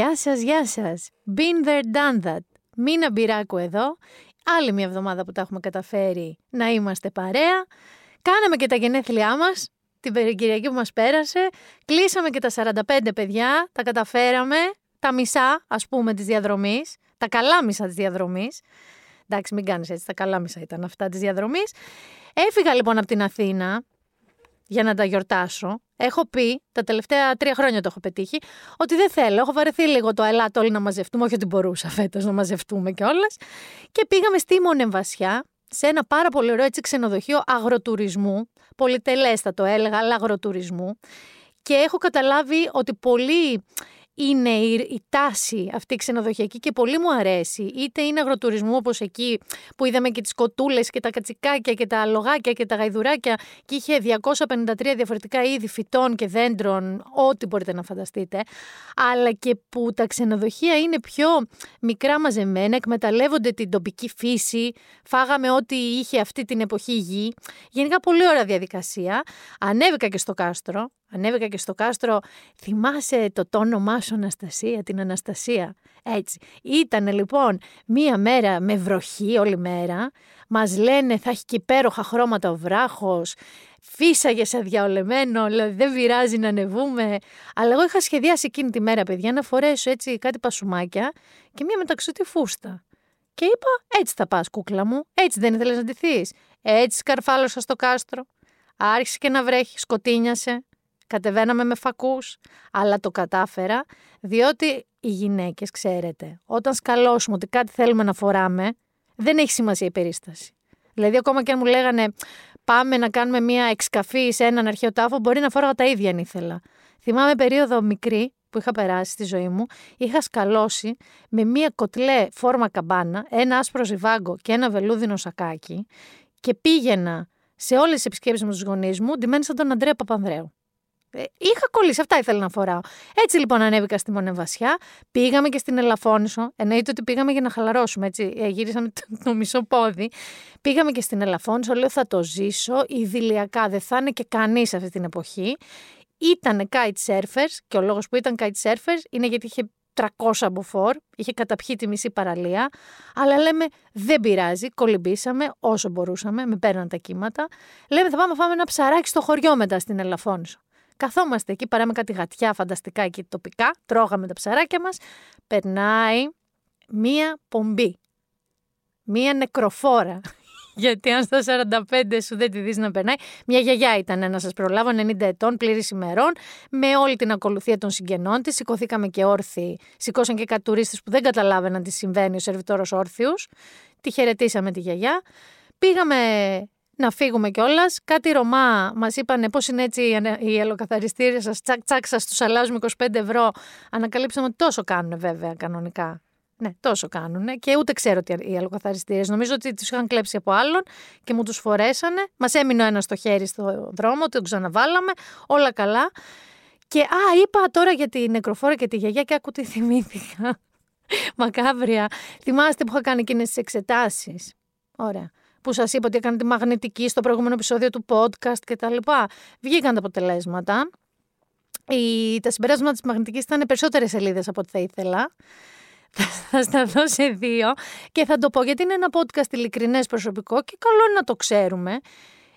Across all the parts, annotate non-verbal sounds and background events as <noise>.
Γεια σας, γεια σας. Been there, done that. Μίνα Μπυράκου εδώ. Άλλη μια εβδομάδα που τα έχουμε καταφέρει να είμαστε παρέα. Κάναμε και τα γενέθλιά μας την Κυριακή που μας πέρασε. Κλείσαμε και τα 45 παιδιά. Τα καταφέραμε. Τα μισά, ας πούμε, της διαδρομής. Τα καλά μισά της διαδρομής. Εντάξει, μην κάνεις έτσι. Τα καλά μισά ήταν αυτά της διαδρομής. Έφυγα λοιπόν από την Αθήνα για να τα γιορτάσω. Έχω πει, τα τελευταία τρία χρόνια το έχω πετύχει, ότι δεν θέλω. Έχω βαρεθεί λίγο το ελάτε όλοι να μαζευτούμε. Όχι ότι μπορούσα φέτος να μαζευτούμε κιόλας. Και πήγαμε στη Μονεμβασιά, σε ένα πάρα πολύ ωραίο έτσι ξενοδοχείο αγροτουρισμού. Πολυτελέστατο έλεγα, αλλά αγροτουρισμού. Και έχω καταλάβει ότι πολύ είναι η, η τάση αυτή η ξενοδοχειακή και πολύ μου αρέσει. Είτε είναι αγροτουρισμού όπως εκεί που είδαμε και τις κοτούλες και τα κατσικάκια και τα λογάκια και τα γαϊδουράκια και είχε 253 διαφορετικά είδη φυτών και δέντρων, ό,τι μπορείτε να φανταστείτε. Αλλά και που τα ξενοδοχεία είναι πιο μικρά μαζεμένα, εκμεταλλεύονται την τοπική φύση, φάγαμε ό,τι είχε αυτή την εποχή γη. Γενικά πολύ ωραία διαδικασία. Ανέβηκα και στο κάστρο, Ανέβηκα και στο κάστρο, θυμάσαι το τόνομά σου Αναστασία, την Αναστασία; Έτσι. Ήτανε λοιπόν μία μέρα με βροχή όλη μέρα. Μας λένε θα έχει και υπέροχα χρώματα ο βράχος. Φύσαγε σε διαολεμένο, δηλαδή δεν πειράζει να ανεβούμε. Αλλά εγώ είχα σχεδιάσει εκείνη τη μέρα, παιδιά, να φορέσω έτσι κάτι πασουμάκια και μία μεταξωτή φούστα. Και είπα, έτσι θα πας κούκλα μου, έτσι δεν ήθελες να ντυθείς. Έτσι σκαρφάλωσα στο κάστρο. Άρχισε και να βρέχει, σκοτίνιασε κατεβαίναμε με φακούς, αλλά το κατάφερα, διότι οι γυναίκες, ξέρετε, όταν σκαλώσουμε ότι κάτι θέλουμε να φοράμε, δεν έχει σημασία η περίσταση. Δηλαδή, ακόμα και αν μου λέγανε πάμε να κάνουμε μια εξκαφή σε έναν αρχαίο τάφο, μπορεί να φόραγα τα ίδια αν ήθελα. Θυμάμαι περίοδο μικρή που είχα περάσει στη ζωή μου, είχα σκαλώσει με μια κοτλέ φόρμα καμπάνα, ένα άσπρο ζιβάγκο και ένα βελούδινο σακάκι και πήγαινα σε όλες τις επισκέψεις με τους γονείς μου, ντυμένη σαν τον Αντρέα Παπανδρέου. Ε, είχα κολλήσει, αυτά ήθελα να φοράω. Έτσι λοιπόν ανέβηκα στη Μονεβασιά, πήγαμε και στην Ελαφώνησο. Εννοείται ότι πήγαμε για να χαλαρώσουμε, έτσι. Ε, γύρισαμε το, το μισό πόδι. Πήγαμε και στην Ελαφώνησο, λέω θα το ζήσω. Ιδηλιακά δεν θα είναι και κανείς αυτή την εποχή. Ήταν kite surfers και ο λόγος που ήταν kite surfers είναι γιατί είχε 300 μποφόρ, είχε καταπιεί τη μισή παραλία, αλλά λέμε δεν πειράζει, κολυμπήσαμε όσο μπορούσαμε, με παίρναν τα κύματα. Λέμε θα πάμε φάμε ένα ψαράκι στο χωριό μετά στην Ελαφώνησο. Καθόμαστε εκεί, παράμε κάτι γατιά φανταστικά εκεί τοπικά, τρώγαμε τα ψαράκια μας, περνάει μία πομπή, μία νεκροφόρα. <laughs> Γιατί αν στα 45 σου δεν τη δεις να περνάει. Μια γιαγιά ήταν να σας προλάβω, 90 ετών, πλήρης ημερών, με όλη την ακολουθία των συγγενών της. Σηκωθήκαμε και όρθιοι, σηκώσαν και κάτι τουρίστες που δεν καταλάβαιναν τι συμβαίνει ο σερβιτόρος όρθιους. Τη χαιρετήσαμε τη γιαγιά. Πήγαμε να φύγουμε κιόλας. Κάτι Ρωμά μας είπαν πώς είναι έτσι οι ελοκαθαριστήρε σας. Τσακ, τσακ, σας τους αλλάζουμε 25 ευρώ. Ανακαλύψαμε ότι τόσο κάνουν βέβαια κανονικά. Ναι, τόσο κάνουν. Και ούτε ξέρω τι οι αλλοκαθαριστήρε. Νομίζω ότι τους είχαν κλέψει από άλλον και μου τους φορέσανε. Μας έμεινε ο ένας στο χέρι στο δρόμο, τον ξαναβάλαμε. Όλα καλά. Και α, είπα τώρα για την νεκροφόρα και τη γιαγιά και άκου τι θυμήθηκα. <laughs> Μακάβρια. Θυμάστε που είχα κάνει εκείνες τις εξετάσεις. Ωραία που σας είπα ότι έκανε τη μαγνητική στο προηγούμενο επεισόδιο του podcast και τα λοιπά. Βγήκαν τα αποτελέσματα. Η, τα συμπεράσματα της μαγνητικής ήταν περισσότερες σελίδες από ό,τι θα ήθελα. Θα σταθώ σε δύο και θα το πω γιατί είναι ένα podcast ειλικρινές προσωπικό και καλό είναι να το ξέρουμε.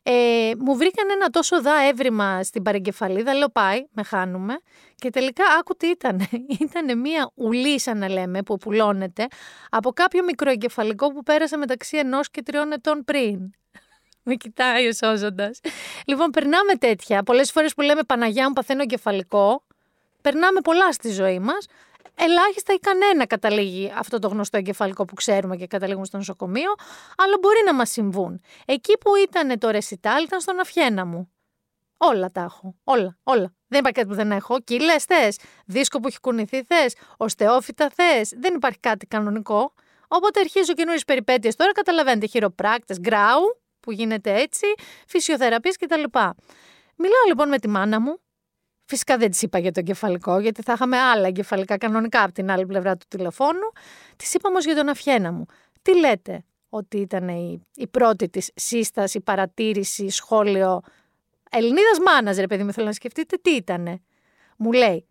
Ε, μου βρήκαν ένα τόσο δά έβριμα στην παρεγκεφαλίδα, λέω πάει, με χάνουμε. Και τελικά άκου τι ήταν. <laughs> Ήταν μια ουλή, σαν να λέμε, που πουλώνεται από κάποιο μικροεγκεφαλικό που πέρασε μεταξύ ενός και τριών ετών πριν. <laughs> Με κοιτάει ο σώζοντας. Λοιπόν, περνάμε τέτοια. Πολλές φορές που λέμε Παναγιά μου παθαίνω εγκεφαλικό, περνάμε πολλά στη ζωή μας ελάχιστα ή κανένα καταλήγει αυτό το γνωστό εγκεφαλικό που ξέρουμε και καταλήγουμε στο νοσοκομείο, αλλά μπορεί να μας συμβούν. Εκεί που ήταν το ρεσιτάλ ήταν στον αφιένα μου. Όλα τα έχω. Όλα, όλα. Δεν υπάρχει κάτι που δεν έχω. Κύλες θες. Δίσκο που έχει κουνηθεί θες. Οστεόφυτα θες. Δεν υπάρχει κάτι κανονικό. Οπότε αρχίζω καινούριες περιπέτειες τώρα. Καταλαβαίνετε, χειροπράκτες, γκράου που γίνεται έτσι, φυσιοθεραπεία κτλ. Μιλάω λοιπόν με τη μάνα μου Φυσικά δεν της είπα για το εγκεφαλικό, γιατί θα είχαμε άλλα εγκεφαλικά κανονικά από την άλλη πλευρά του τηλεφώνου. Της είπα όμως για τον αφιένα μου. Τι λέτε, ότι ήταν η, η πρώτη της σύσταση, παρατήρηση, σχόλιο; Ελληνίδας μάνας, ρε παιδί μου, θέλω να σκεφτείτε τι ήτανε. Μου λέει,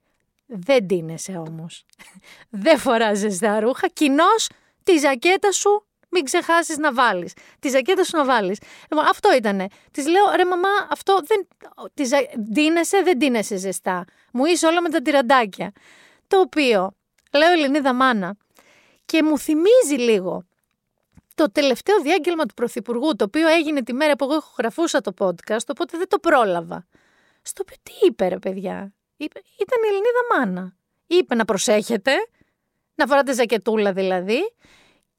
Δεν τίνεσαι όμως. <laughs> Δεν φοράς ζεστά ρούχα. Κοινώς τη ζακέτα σου μην ξεχάσεις να βάλεις. Τη ζακέτα σου να βάλεις. Λοιπόν, αυτό ήτανε. Της λέω, ρε μαμά, αυτό δεν. Τη ζα... Ντύνεσαι, δεν ντύνεσαι ζεστά. Μου είσαι όλα με τα τυραντάκια. Το οποίο, λέω Ελληνίδα μάνα, και μου θυμίζει λίγο το τελευταίο διάγγελμα του Πρωθυπουργού, το οποίο έγινε τη μέρα που εγώ έχω γραφούσα το podcast, οπότε δεν το πρόλαβα. Στο οποίο τι είπε, ρε παιδιά; Είπε, ήταν η Ελληνίδα μάνα. Είπε να προσέχετε, να φοράτε ζακετούλα δηλαδή,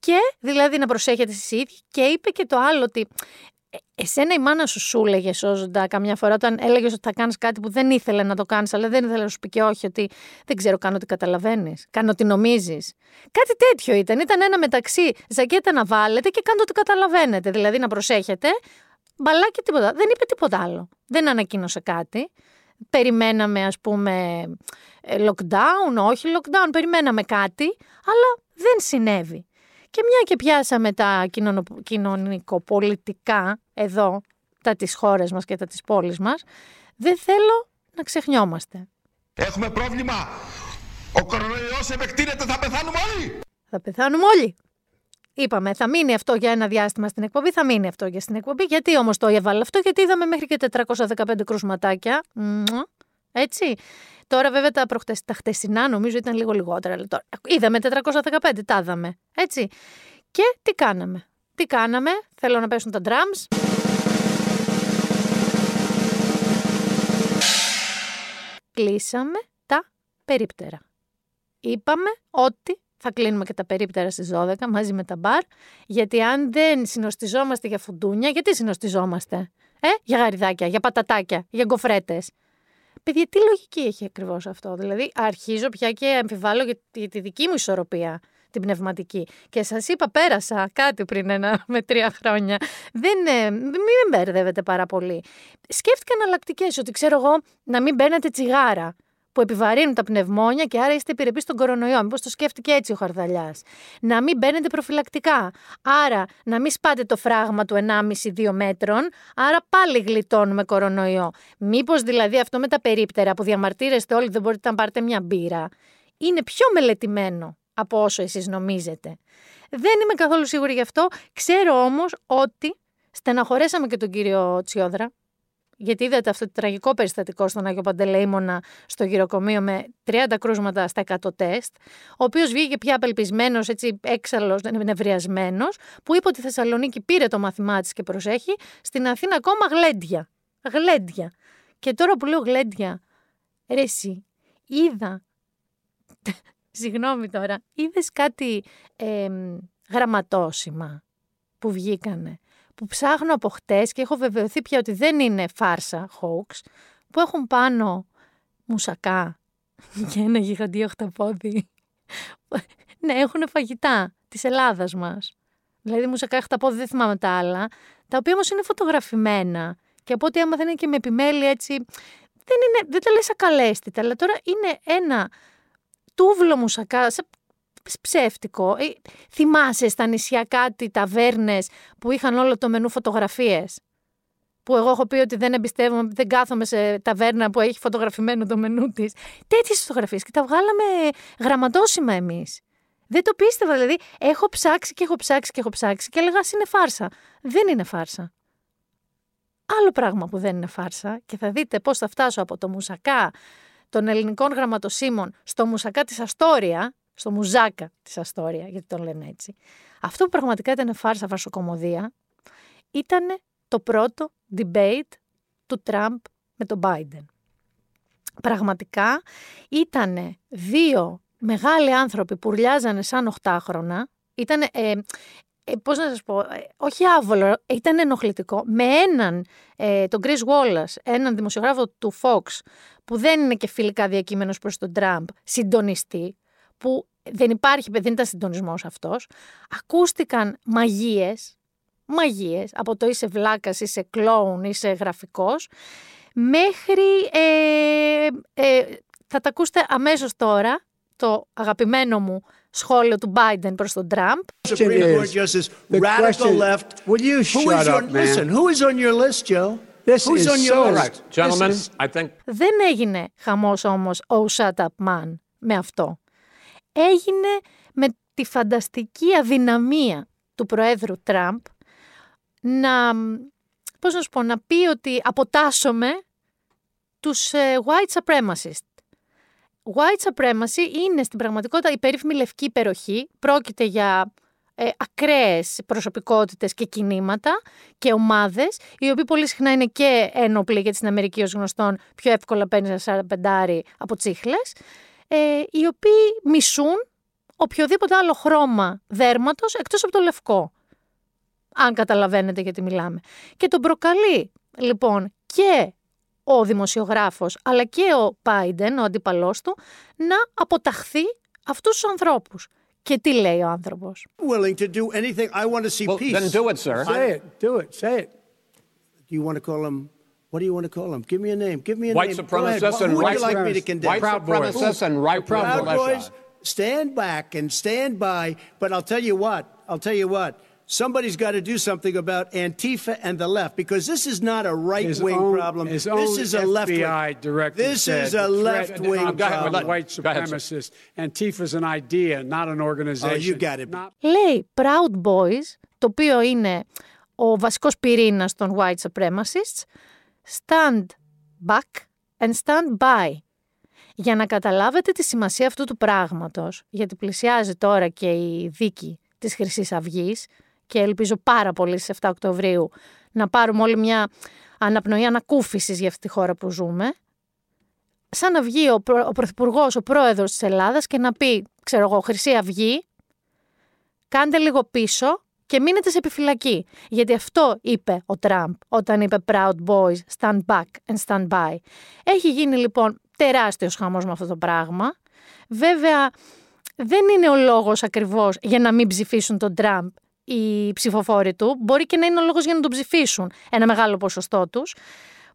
και δηλαδή να προσέχετε εσείς ίδιοι και είπε και το άλλο ότι «Ε, Εσένα η μάνα σου σου έλεγε σώζοντα καμιά φορά όταν έλεγε ότι θα κάνεις κάτι που δεν ήθελε να το κάνεις, αλλά δεν ήθελε να σου πει και όχι, ότι δεν ξέρω, κάνω ότι καταλαβαίνεις. Κάνω ότι νομίζεις. Κάτι τέτοιο ήταν. Ήταν ένα μεταξύ ζακέτα να βάλετε και κάνω ότι καταλαβαίνετε. Δηλαδή να προσέχετε, μπαλάκι τίποτα. Δεν είπε τίποτα άλλο. Δεν ανακοίνωσε κάτι. Περιμέναμε, ας πούμε, ε, lockdown, όχι lockdown, περιμέναμε κάτι, αλλά δεν συνέβη. Και μια και πιάσαμε τα κοινωνικοπολιτικά εδώ, τα της χώρες μας και τα της πόλης μας, δεν θέλω να ξεχνιόμαστε. Έχουμε πρόβλημα. Ο κορονοϊός επεκτείνεται, θα πεθάνουμε όλοι. Θα πεθάνουμε όλοι. Είπαμε, θα μείνει αυτό για ένα διάστημα στην εκπομπή, θα μείνει αυτό για στην εκπομπή. Γιατί όμως το έβαλε αυτό, γιατί είδαμε μέχρι και 415 κρούσματάκια. Έτσι. Τώρα, βέβαια, τα, προχτες, τα χτεσινά νομίζω ήταν λίγο λιγότερα. Αλλά τώρα, είδαμε 415, τα είδαμε. Έτσι. Και τι κάναμε. Τι κάναμε; Θέλω να πέσουν τα drums. Κλείσαμε τα περίπτερα. Είπαμε ότι θα κλείνουμε και τα περίπτερα στις 12 μαζί με τα μπαρ, γιατί αν δεν συνοστιζόμαστε για φουντούνια, γιατί συνοστιζόμαστε. Ε, για γαριδάκια, για πατατάκια, για γκοφρέτες. Παιδιά, τι λογική έχει ακριβώς αυτό; Δηλαδή, αρχίζω πια και αμφιβάλλω για τη, δική μου ισορροπία την πνευματική. Και σας είπα, πέρασα κάτι πριν ένα <laughs> με τρία χρόνια. Δεν, ε, μην με μπερδεύετε πάρα πολύ. Σκέφτηκα εναλλακτικές, ότι ξέρω εγώ να μην μπαίνετε τσιγάρα που επιβαρύνουν τα πνευμόνια και άρα είστε επιρρεπείς στον κορονοϊό. Μήπως το σκέφτηκε έτσι ο Χαρδαλιάς. Να μην μπαίνετε προφυλακτικά. Άρα να μην σπάτε το φράγμα του 1,5-2 μέτρων. Άρα πάλι γλιτώνουμε κορονοϊό. Μήπως δηλαδή αυτό με τα περίπτερα που διαμαρτύρεστε όλοι δεν μπορείτε να πάρετε μια μπύρα. Είναι πιο μελετημένο από όσο εσείς νομίζετε. Δεν είμαι καθόλου σίγουρη γι' αυτό. Ξέρω όμως ότι στεναχωρέσαμε και τον κύριο Τσιόδρα, γιατί είδατε αυτό το τραγικό περιστατικό στον Άγιο Παντελεήμονα στο γυροκομείο με 30 κρούσματα στα 100 τεστ, ο οποίος βγήκε πια απελπισμένος, έτσι έξαλλος, νευριασμένος, που είπε ότι η Θεσσαλονίκη πήρε το μαθημά της και προσέχει, στην Αθήνα ακόμα γλέντια. Γλέντια. Και τώρα που λέω γλέντια, ρε εσύ, είδα. <laughs> Συγγνώμη τώρα, είδες κάτι ε, γραμματόσημα που βγήκανε που ψάχνω από χτες και έχω βεβαιωθεί πια ότι δεν είναι φάρσα, hoax, που έχουν πάνω μουσακά <laughs> για ένα γιγαντίο χταπόδι. ναι, έχουν φαγητά της Ελλάδας μας. Δηλαδή μουσακά χταπόδι, δεν θυμάμαι τα άλλα, τα οποία όμως είναι φωτογραφημένα. Και από ό,τι άμα δεν είναι και με επιμέλεια έτσι. Δεν, είναι, δεν τα λες ακαλέστητα, αλλά τώρα είναι ένα τούβλο μουσακά, ψεύτικο. Ε, θυμάσαι στα νησιά κάτι ταβέρνες που είχαν όλο το μενού φωτογραφίες; Που εγώ έχω πει ότι δεν εμπιστεύομαι, δεν κάθομαι σε ταβέρνα που έχει φωτογραφημένο το μενού της. Τέτοιες φωτογραφίες και τα βγάλαμε γραμματόσημα εμείς. Δεν το πίστευα, δηλαδή. Έχω ψάξει και έχω ψάξει και έχω ψάξει και έλεγα είναι φάρσα. Δεν είναι φάρσα. Άλλο πράγμα που δεν είναι φάρσα και θα δείτε πώς θα φτάσω από το μουσακά των ελληνικών γραμματοσύμων στο μουσακά της Αστόρια, στο μουζάκα της Αστόρια, γιατί τον λένε έτσι. Αυτό που πραγματικά ήταν φάρσα φαρσοκομωδία ήταν το πρώτο debate του Τραμπ με τον Biden. Πραγματικά ήταν δύο μεγάλοι άνθρωποι που ουρλιάζανε σαν οχτάχρονα. Ήταν, ε, ε, πώς να σας πω, ε, όχι άβολο, ήταν ενοχλητικό. Με έναν, ε, τον Chris Wallace, έναν δημοσιογράφο του Fox, που δεν είναι και φιλικά διακείμενος προς τον Τραμπ, συντονιστή, που δεν υπάρχει, δεν ήταν συντονισμός αυτός, ακούστηκαν μαγείες, μαγείες, από το είσαι βλάκας, είσαι κλόουν, είσαι γραφικός, μέχρι, ε, ε, θα τα ακούσετε αμέσως τώρα, το αγαπημένο μου σχόλιο του Biden προς τον Τραμπ. Supreme Court Justice, radical left; Will you shut up, man? Listen, who is on your list, Joe? This Who's is on so yours? right. Gentlemen, This is- I think Δεν έγινε χαμός όμως ο Shut Up Man με αυτό. Έγινε με τη φανταστική αδυναμία του Προέδρου Τραμπ να, πώς να σου πω, να πει ότι αποτάσσομαι τους ε, white supremacists. White supremacy είναι στην πραγματικότητα η περίφημη λευκή υπεροχή. Πρόκειται για ε, ακραίες προσωπικότητες και κινήματα και ομάδες, οι οποίοι πολύ συχνά είναι και ένοπλοι, γιατί στην Αμερική ως γνωστόν πιο εύκολα παίρνεις ένα 45 από τσίχλες, ε, οι οποίοι μισούν οποιοδήποτε άλλο χρώμα δέρματος εκτός από το λευκό. Αν καταλαβαίνετε γιατί μιλάμε. Και τον προκαλεί λοιπόν και ο δημοσιογράφος αλλά και ο Πάιντεν, ο αντίπαλός του, να αποταχθεί αυτούς τους ανθρώπους. Και τι λέει ο άνθρωπος; willing to do anything. I want to see well, peace. then do it, sir. Say it. Do it. Say it. Do you want to call him? What do you want to call him? Give me a name. Give me a White name. Go ahead. supremacists Who and would white you like me to supremacists. condemn? White Proud Boys. supremacists and right Proud militia. Boys, stand back and stand by. But I'll tell you what. I'll tell you what. Somebody's got to do something about Antifa and the left because this is not a right wing own- problem. his This own is a left FBI director This said is the a threat left wing of Go ahead, problem. let- white Go ahead, sir. supremacists. Antifa's an idea, not an organization. Oh, you got it. Not Λέει Proud Boys, το οποίο είναι ο βασικός πυρήνας των white supremacists, stand back and stand by. Για να καταλάβετε τη σημασία αυτού του πράγματος, γιατί πλησιάζει τώρα και η δίκη της χρυσής αυγής και ελπίζω πάρα πολύ στις 7 Οκτωβρίου να πάρουμε όλη μια αναπνοή ανακούφισης για αυτή τη χώρα που ζούμε, σαν να βγει ο, προ- ο Πρωθυπουργός, ο πρόεδρος της Ελλάδας και να πει, ξέρω εγώ, Χρυσή Αυγή, κάντε λίγο πίσω και μείνετε σε επιφυλακή. Γιατί αυτό είπε ο Τραμπ όταν είπε Proud Boys, stand back and stand by. Έχει γίνει λοιπόν τεράστιος χαμός με αυτό το πράγμα. Βέβαια δεν είναι ο λόγος ακριβώς για να μην ψηφίσουν τον Τραμπ οι ψηφοφόροι του. Μπορεί και να είναι ο λόγος για να τον ψηφίσουν ένα μεγάλο ποσοστό τους.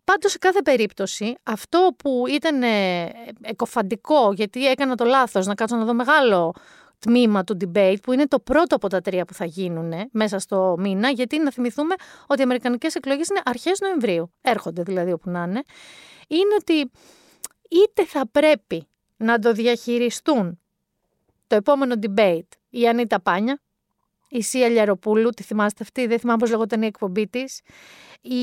Πάντως σε κάθε περίπτωση αυτό που ήταν ε, εκοφαντικό γιατί έκανα το λάθος να κάτσω να δω μεγάλο τμήμα του debate που είναι το πρώτο από τα τρία που θα γίνουν μέσα στο μήνα γιατί να θυμηθούμε ότι οι αμερικανικές εκλογές είναι αρχές Νοεμβρίου, έρχονται δηλαδή όπου να είναι, είναι ότι είτε θα πρέπει να το διαχειριστούν το επόμενο debate η Ανίτα Πάνια, η Σία Λιαροπούλου, τη θυμάστε αυτή, δεν θυμάμαι πώς λεγόταν η εκπομπή της, η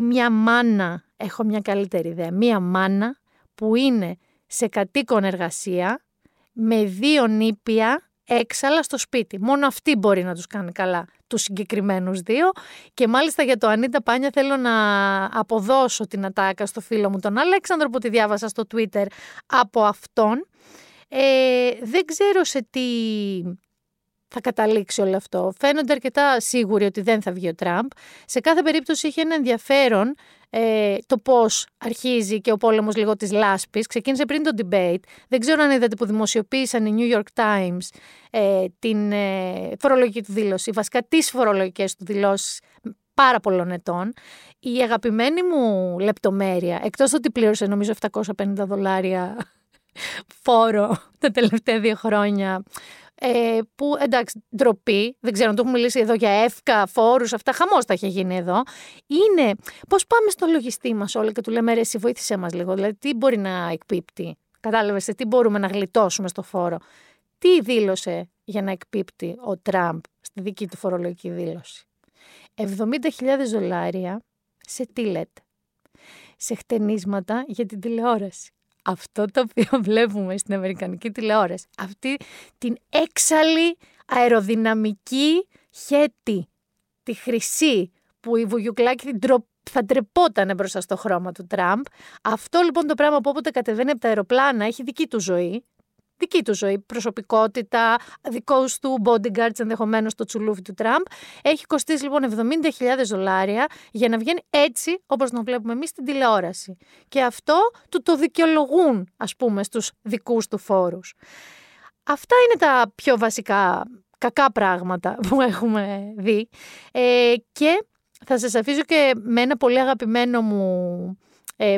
μια μάνα, έχω μια καλύτερη ιδέα, μια μάνα που είναι σε κατοίκον εργασία με δύο νήπια έξαλα στο σπίτι. Μόνο αυτή μπορεί να τους κάνει καλά τους συγκεκριμένους δύο και μάλιστα για το Ανίτα Πάνια θέλω να αποδώσω την ατάκα στο φίλο μου τον Αλέξανδρο που τη διάβασα στο Twitter από αυτόν. Ε, δεν ξέρω σε τι θα καταλήξει όλο αυτό. Φαίνονται αρκετά σίγουροι ότι δεν θα βγει ο Τραμπ. Σε κάθε περίπτωση είχε ένα ενδιαφέρον ε, το πώς αρχίζει και ο πόλεμος λίγο της λάσπης. Ξεκίνησε πριν το debate. Δεν ξέρω αν είδατε που δημοσιοποίησαν οι New York Times ε, την ε, φορολογική του δήλωση, βασικά τις φορολογικές του δηλώσεις πάρα πολλών ετών. Η αγαπημένη μου λεπτομέρεια, εκτός ότι πλήρωσε νομίζω 750 δολάρια <laughs> φόρο τα τελευταία δύο χρόνια, ε, που εντάξει, ντροπή, δεν ξέρω αν το έχουμε μιλήσει εδώ για εύκα, φόρους, αυτά, χαμός τα είχε γίνει εδώ, είναι πώς πάμε στο λογιστή μας όλοι και του λέμε ρε εσύ βοήθησέ μας λίγο, δηλαδή τι μπορεί να εκπίπτει, κατάλαβες, τι μπορούμε να γλιτώσουμε στο φόρο; Τι δήλωσε για να εκπίπτει ο Τραμπ στη δική του φορολογική δήλωση; 70.000 δολάρια σε τι λέτε; Σε χτενίσματα για την τηλεόραση. Αυτό το οποίο <laughs> βλέπουμε στην Αμερικανική τηλεόραση. Αυτή την έξαλλη αεροδυναμική χέτη. Τη χρυσή που η Βουγιουκλάκη θα τρεπότανε μπροστά στο χρώμα του Τραμπ. Αυτό λοιπόν το πράγμα που όποτε κατεβαίνει από τα αεροπλάνα έχει δική του ζωή δική του ζωή, προσωπικότητα, δικό του bodyguards ενδεχομένως στο τσουλούφι του Τραμπ. Έχει κοστίσει λοιπόν 70.000 δολάρια για να βγαίνει έτσι όπως να βλέπουμε εμείς στην τηλεόραση. Και αυτό του το δικαιολογούν ας πούμε στους δικούς του φόρους. Αυτά είναι τα πιο βασικά κακά πράγματα <laughs> που έχουμε δει ε, και θα σας αφήσω και με ένα πολύ αγαπημένο μου ε,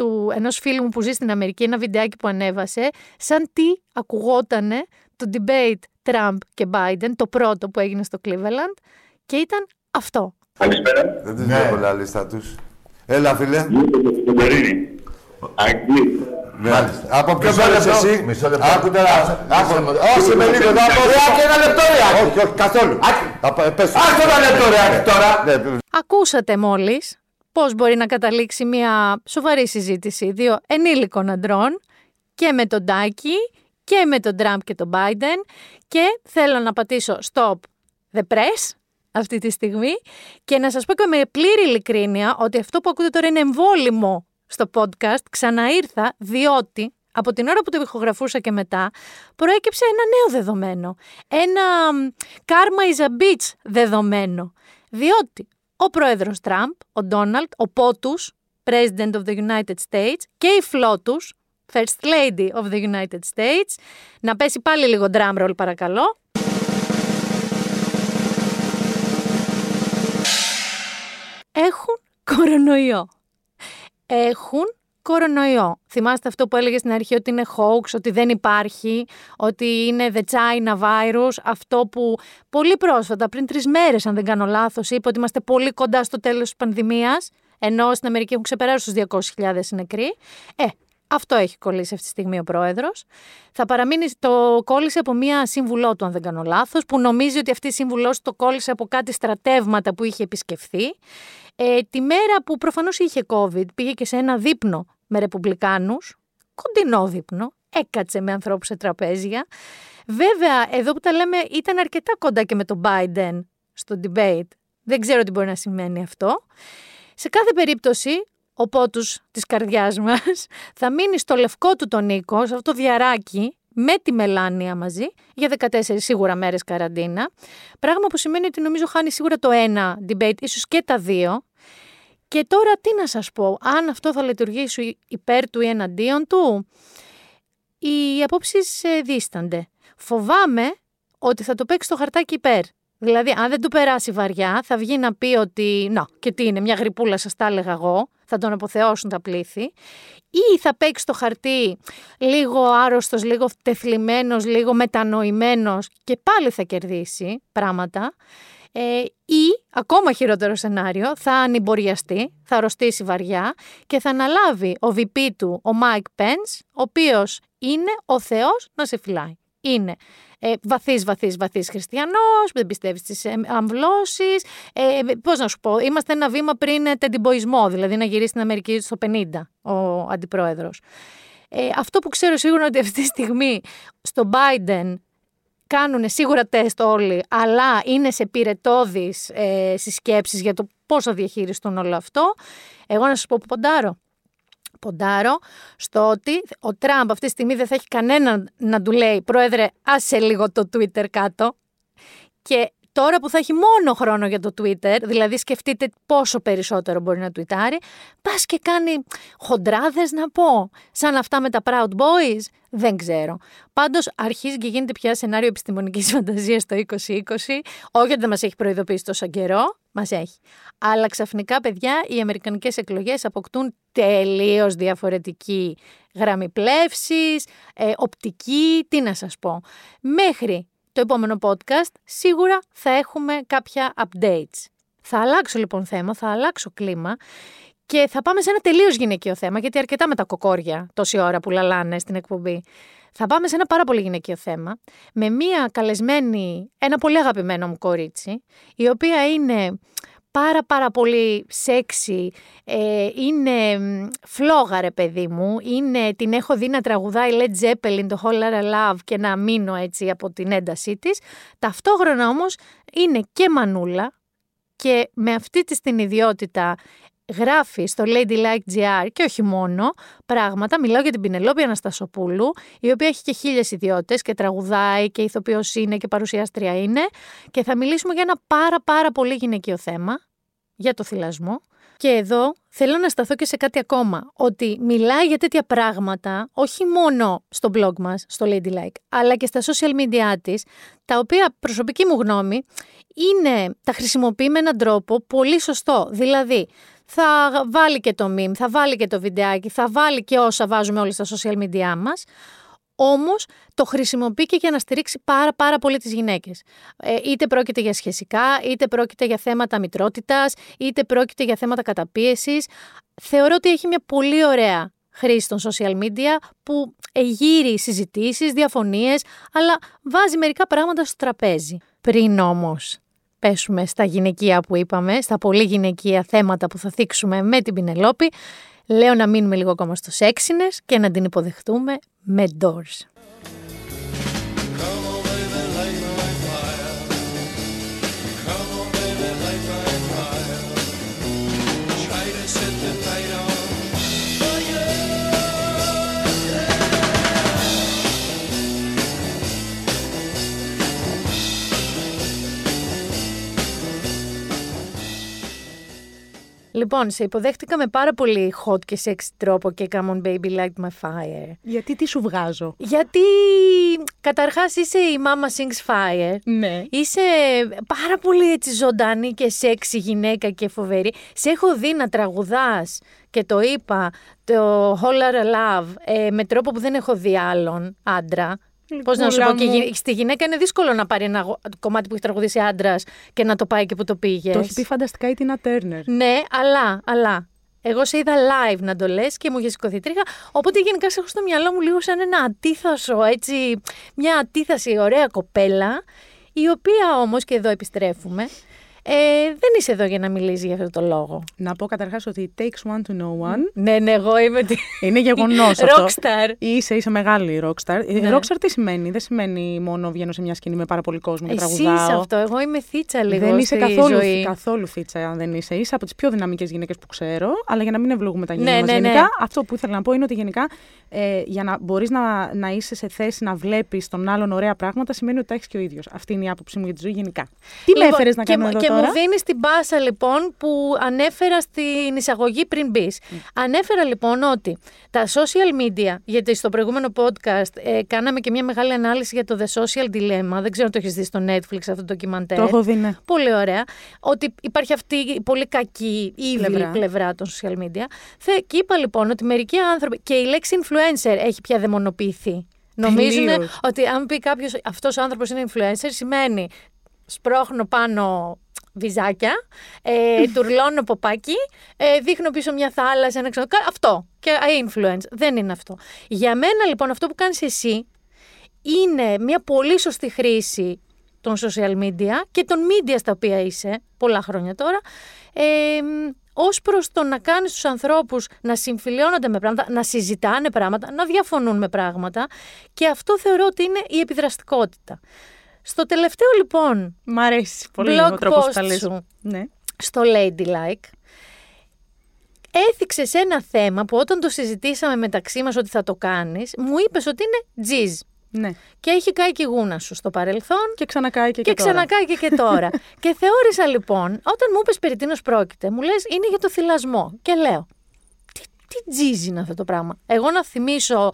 του ενός φίλου μου που ζει στην Αμερική, ένα βιντεάκι που ανέβασε, σαν τι ακουγότανε το debate Trump και Biden, το πρώτο που έγινε στο Cleveland, και ήταν αυτό. Καλησπέρα. Δεν τους βλέπω λαλίστα τους. Έλα, φίλε. Στον Περίνη. Αγγλί. Ναι. Από ποιο μέρος εσύ; Μισό λεπτό. Άκου τώρα. Άσε Άκου. με. Όχι με λίγο. Θα πω. Ρε, ένα λεπτό, ρε, Όχι, όχι, καθόλου. Θα πω, πες. Άκου ένα λεπτό, ρε, Άκη, τώρα. Ναι, Ακούσατε μόλις πώς μπορεί να καταλήξει μια σοβαρή συζήτηση δύο ενήλικων αντρών και με τον Τάκη και με τον Τραμπ και τον Biden και θέλω να πατήσω stop the press αυτή τη στιγμή και να σας πω και με πλήρη ειλικρίνεια ότι αυτό που ακούτε τώρα είναι εμβόλυμο στο podcast. Ξαναήρθα διότι από την ώρα που το ηχογραφούσα και μετά προέκυψε ένα νέο δεδομένο. Ένα μ, karma is a bitch δεδομένο. Διότι ο πρόεδρος Τραμπ, ο Ντόναλτ, ο Πότους, President of the United States και η Φλότους, First Lady of the United States, να πέσει πάλι λίγο drum roll παρακαλώ, έχουν κορονοϊό. Έχουν κορονοϊό. Θυμάστε αυτό που έλεγε στην αρχή ότι είναι hoax, ότι δεν υπάρχει, ότι είναι the China virus, αυτό που πολύ πρόσφατα, πριν τρεις μέρες αν δεν κάνω λάθος, είπε ότι είμαστε πολύ κοντά στο τέλος της πανδημίας, ενώ στην Αμερική έχουν ξεπεράσει τους 200.000 νεκροί. Ε, αυτό έχει κολλήσει αυτή τη στιγμή ο πρόεδρος. Θα παραμείνει, το κόλλησε από μία σύμβουλό του, αν δεν κάνω λάθος, που νομίζει ότι αυτή η σύμβουλός το κόλλησε από κάτι στρατεύματα που είχε επισκεφθεί. Ε, τη μέρα που προφανώς είχε COVID, πήγε και σε ένα δείπνο με ρεπουμπλικάνους, κοντινό δείπνο, έκατσε με ανθρώπους σε τραπέζια. Βέβαια, εδώ που τα λέμε, ήταν αρκετά κοντά και με τον Biden στο debate. Δεν ξέρω τι μπορεί να σημαίνει αυτό. Σε κάθε περίπτωση, ο πότους της καρδιάς μας <laughs> θα μείνει στο λευκό του τον Νίκο, σε αυτό το διαράκι, με τη Μελάνια μαζί, για 14 σίγουρα μέρες καραντίνα. Πράγμα που σημαίνει ότι νομίζω χάνει σίγουρα το ένα debate, ίσως και τα δύο. Και τώρα τι να σας πω, αν αυτό θα λειτουργήσει υπέρ του ή εναντίον του, οι απόψεις ε, δίστανται. Φοβάμαι ότι θα το παίξει το χαρτάκι υπέρ. Δηλαδή, αν δεν του περάσει βαριά, θα βγει να πει ότι, να, και τι είναι, μια γρυπούλα σας τα έλεγα εγώ, θα τον αποθεώσουν τα πλήθη, ή θα παίξει το χαρτί λίγο άρρωστος, λίγο τεθλιμμένος, λίγο μετανοημένος και πάλι θα κερδίσει πράγματα. Ε, ή, ακόμα χειρότερο σενάριο, θα ανυμποριαστεί, θα αρρωστήσει βαριά και θα αναλάβει ο VP του, ο Mike Pence, ο οποίος είναι ο Θεός να σε φυλάει. Είναι ε, βαθύς, βαθύς, βαθύς χριστιανός, δεν πιστεύεις στις ε, αμβλώσεις. Ε, πώς να σου πω, είμαστε ένα βήμα πριν ε, τεντιμποϊσμό, δηλαδή να γυρίσει στην Αμερική στο 50 ο αντιπρόεδρος. Ε, αυτό που ξέρω σίγουρα είναι ότι αυτή τη στιγμή στο Biden κάνουν σίγουρα τεστ όλοι, αλλά είναι σε πυρετόδεις ε, συσκέψεις για το πώς θα διαχειριστούν όλο αυτό. Εγώ να σας πω που ποντάρω. Ποντάρω στο ότι ο Τραμπ αυτή τη στιγμή δεν θα έχει κανέναν να του λέει «Πρόεδρε, άσε λίγο το Twitter κάτω». Και τώρα που θα έχει μόνο χρόνο για το Twitter, δηλαδή σκεφτείτε πόσο περισσότερο μπορεί να τουιτάρει, πας και κάνει χοντράδες να πω. Σαν αυτά με τα Proud Boys, δεν ξέρω. Πάντως αρχίζει και γίνεται πια σενάριο επιστημονικής <laughs> φαντασίας το 2020. Όχι ότι δεν μας έχει προειδοποιήσει τόσο καιρό, μας έχει. Αλλά ξαφνικά, παιδιά, οι αμερικανικές εκλογές αποκτούν τελείως διαφορετική γραμμή πλεύσης, ε, οπτική, τι να σας πω. Μέχρι το επόμενο podcast σίγουρα θα έχουμε κάποια updates. Θα αλλάξω λοιπόν θέμα, θα αλλάξω κλίμα και θα πάμε σε ένα τελείως γυναικείο θέμα, γιατί αρκετά με τα κοκόρια τόση ώρα που λαλάνε στην εκπομπή. Θα πάμε σε ένα πάρα πολύ γυναικείο θέμα, με μία καλεσμένη, ένα πολύ αγαπημένο μου κορίτσι, η οποία είναι πάρα πάρα πολύ σεξι, ε, είναι μ, φλόγα ρε παιδί μου, είναι, την έχω δει να τραγουδάει Led Zeppelin, το Whole Lotta Love και να μείνω έτσι από την έντασή της. Ταυτόχρονα όμως είναι και μανούλα και με αυτή της την ιδιότητα γράφει στο Ladylike GR και όχι μόνο πράγματα. Μιλάω για την Πινελόπη Αναστασοπούλου, η οποία έχει και χίλιες ιδιότητες και τραγουδάει και ηθοποιός είναι και παρουσιάστρια είναι. Και θα μιλήσουμε για ένα πάρα πάρα πολύ γυναικείο θέμα, για το θυλασμό. Και εδώ θέλω να σταθώ και σε κάτι ακόμα, ότι μιλάει για τέτοια πράγματα, όχι μόνο στο blog μας, στο Ladylike, αλλά και στα social media της, τα οποία προσωπική μου γνώμη είναι, τα χρησιμοποιεί με έναν τρόπο πολύ σωστό. Δηλαδή, θα βάλει και το meme, θα βάλει και το βιντεάκι, θα βάλει και όσα βάζουμε όλοι στα social media μας, Όμως το χρησιμοποιεί και για να στηρίξει πάρα, πάρα πολύ τις γυναίκες. Ε, είτε πρόκειται για σχεσικά, είτε πρόκειται για θέματα μητρότητας, είτε πρόκειται για θέματα καταπίεσης. Θεωρώ ότι έχει μια πολύ ωραία χρήση των social media που εγείρει συζητήσεις, διαφωνίες, αλλά βάζει μερικά πράγματα στο τραπέζι. Πριν όμως πέσουμε στα γυναικεία που είπαμε, στα πολύ γυναικεία θέματα που θα θίξουμε με την Πινελόπη, λέω να μείνουμε λίγο ακόμα στο σεξινες και να την υποδεχτούμε με doors. Λοιπόν, σε υποδέχτηκα με πάρα πολύ hot και sexy τρόπο και come on baby light my fire. Γιατί τι σου βγάζω; Γιατί καταρχάς είσαι η Mama Sings Fire. Ναι. Είσαι πάρα πολύ έτσι ζωντανή και σεξι γυναίκα και φοβερή. Σε έχω δει να τραγουδάς και το είπα το Whole Lotta Love ε, με τρόπο που δεν έχω δει άλλον άντρα. Πώς να σου πω, και μου. γυ- στη γυναίκα είναι δύσκολο να πάρει ένα γο- κομμάτι που έχει τραγουδήσει άντρας και να το πάει και που το πήγες. Το έχει πει φανταστικά η Τίνα Τέρνερ. Ναι, αλλά, αλλά. Εγώ σε είδα live να το λες και μου είχε σηκωθεί τρίχα. Οπότε γενικά σε έχω στο μυαλό μου λίγο σαν ένα αντίθασο, έτσι. Μια αντίθαση ωραία κοπέλα, η οποία όμως και εδώ επιστρέφουμε. Ε, δεν είσαι εδώ για να μιλήσεις για αυτό το λόγο. Να πω καταρχάς ότι it takes one to know one. Ναι, ναι, εγώ είμαι. τη- Είναι γεγονός αυτό. Rockstar. Είσαι, είσαι μεγάλη rockstar. Ε, Ναι. Rockstar τι σημαίνει, δεν σημαίνει μόνο βγαίνω σε μια σκηνή με πάρα πολύ κόσμο και Εσύ τραγουδάω. είσαι αυτό. Εγώ είμαι θίτσα λίγο. δεν είσαι στη καθόλου, ζωή. καθόλου φίτσα, αν δεν είσαι. Είσαι από τις πιο δυναμικές γυναίκες που ξέρω. Αλλά για να μην ευλογούμε τα Ναι, γένια μας ναι, ναι. γενικά, αυτό που ήθελα να πω είναι ότι γενικά ε, για να μπορείς να, να είσαι σε θέση να βλέπεις τον άλλον ωραία πράγματα, σημαίνει ότι τα έχεις και ο ίδιος. Αυτή είναι η άποψη μου για τη ζωή γενικά. Τι με Λοιπόν, έφερες να και, κάνω μου- εδώ και τώρα. μου δίνει την μπάσα λοιπόν που ανέφερα στην εισαγωγή πριν μπεις. Ανέφερα λοιπόν ότι τα social media, γιατί στο προηγούμενο podcast ε, κάναμε και μια μεγάλη ανάλυση για το The Social Dilemma. Δεν ξέρω αν το έχεις δει στο Netflix αυτό το ντοκιμαντέρ. Το έχω δει, ναι. Πολύ ωραία. Ότι υπάρχει αυτή η πολύ κακή ή πλευρά. Πλευρά. πλευρά των social media. Θε, και είπα λοιπόν ότι μερικοί άνθρωποι. και η λέξη influencer έχει πια δαιμονοποιηθεί. Νομίζουν Τελείως. ότι αν πει κάποιος αυτός ο άνθρωπος είναι influencer, σημαίνει σπρώχνω πάνω βυζάκια, ε, <laughs> τουρλώνω ποπάκι, ε, δείχνω πίσω μια θάλασσα, ένα ξέρω. κα- Αυτό. Και ε, influence. Δεν είναι αυτό. Για μένα λοιπόν αυτό που κάνεις εσύ είναι μια πολύ σωστή χρήση των social media και των media στα οποία είσαι πολλά χρόνια τώρα ε, ως προς το να κάνεις τους ανθρώπους να συμφιλιώνονται με πράγματα, να συζητάνε πράγματα, να διαφωνούν με πράγματα και αυτό θεωρώ ότι είναι η επιδραστικότητα. Στο τελευταίο λοιπόν Μ' αρέσει πολύ blog ο τρόπος που post τα λες. σου Ναι. στο Ladylike έθιξες σε ένα θέμα που όταν το συζητήσαμε μεταξύ μας ότι θα το κάνεις μου είπες ότι είναι τζιζ ναι. και έχει κάει και η γούνα σου στο παρελθόν Και ξανακάει και, και, και τώρα. ξανακάει και, και τώρα. <laughs> και θεώρησα λοιπόν, όταν μου είπες περί τίνος πρόκειται, μου λες είναι για το θυλασμό. Και λέω, τι, τι τζιζ είναι αυτό το πράγμα. Εγώ να θυμίσω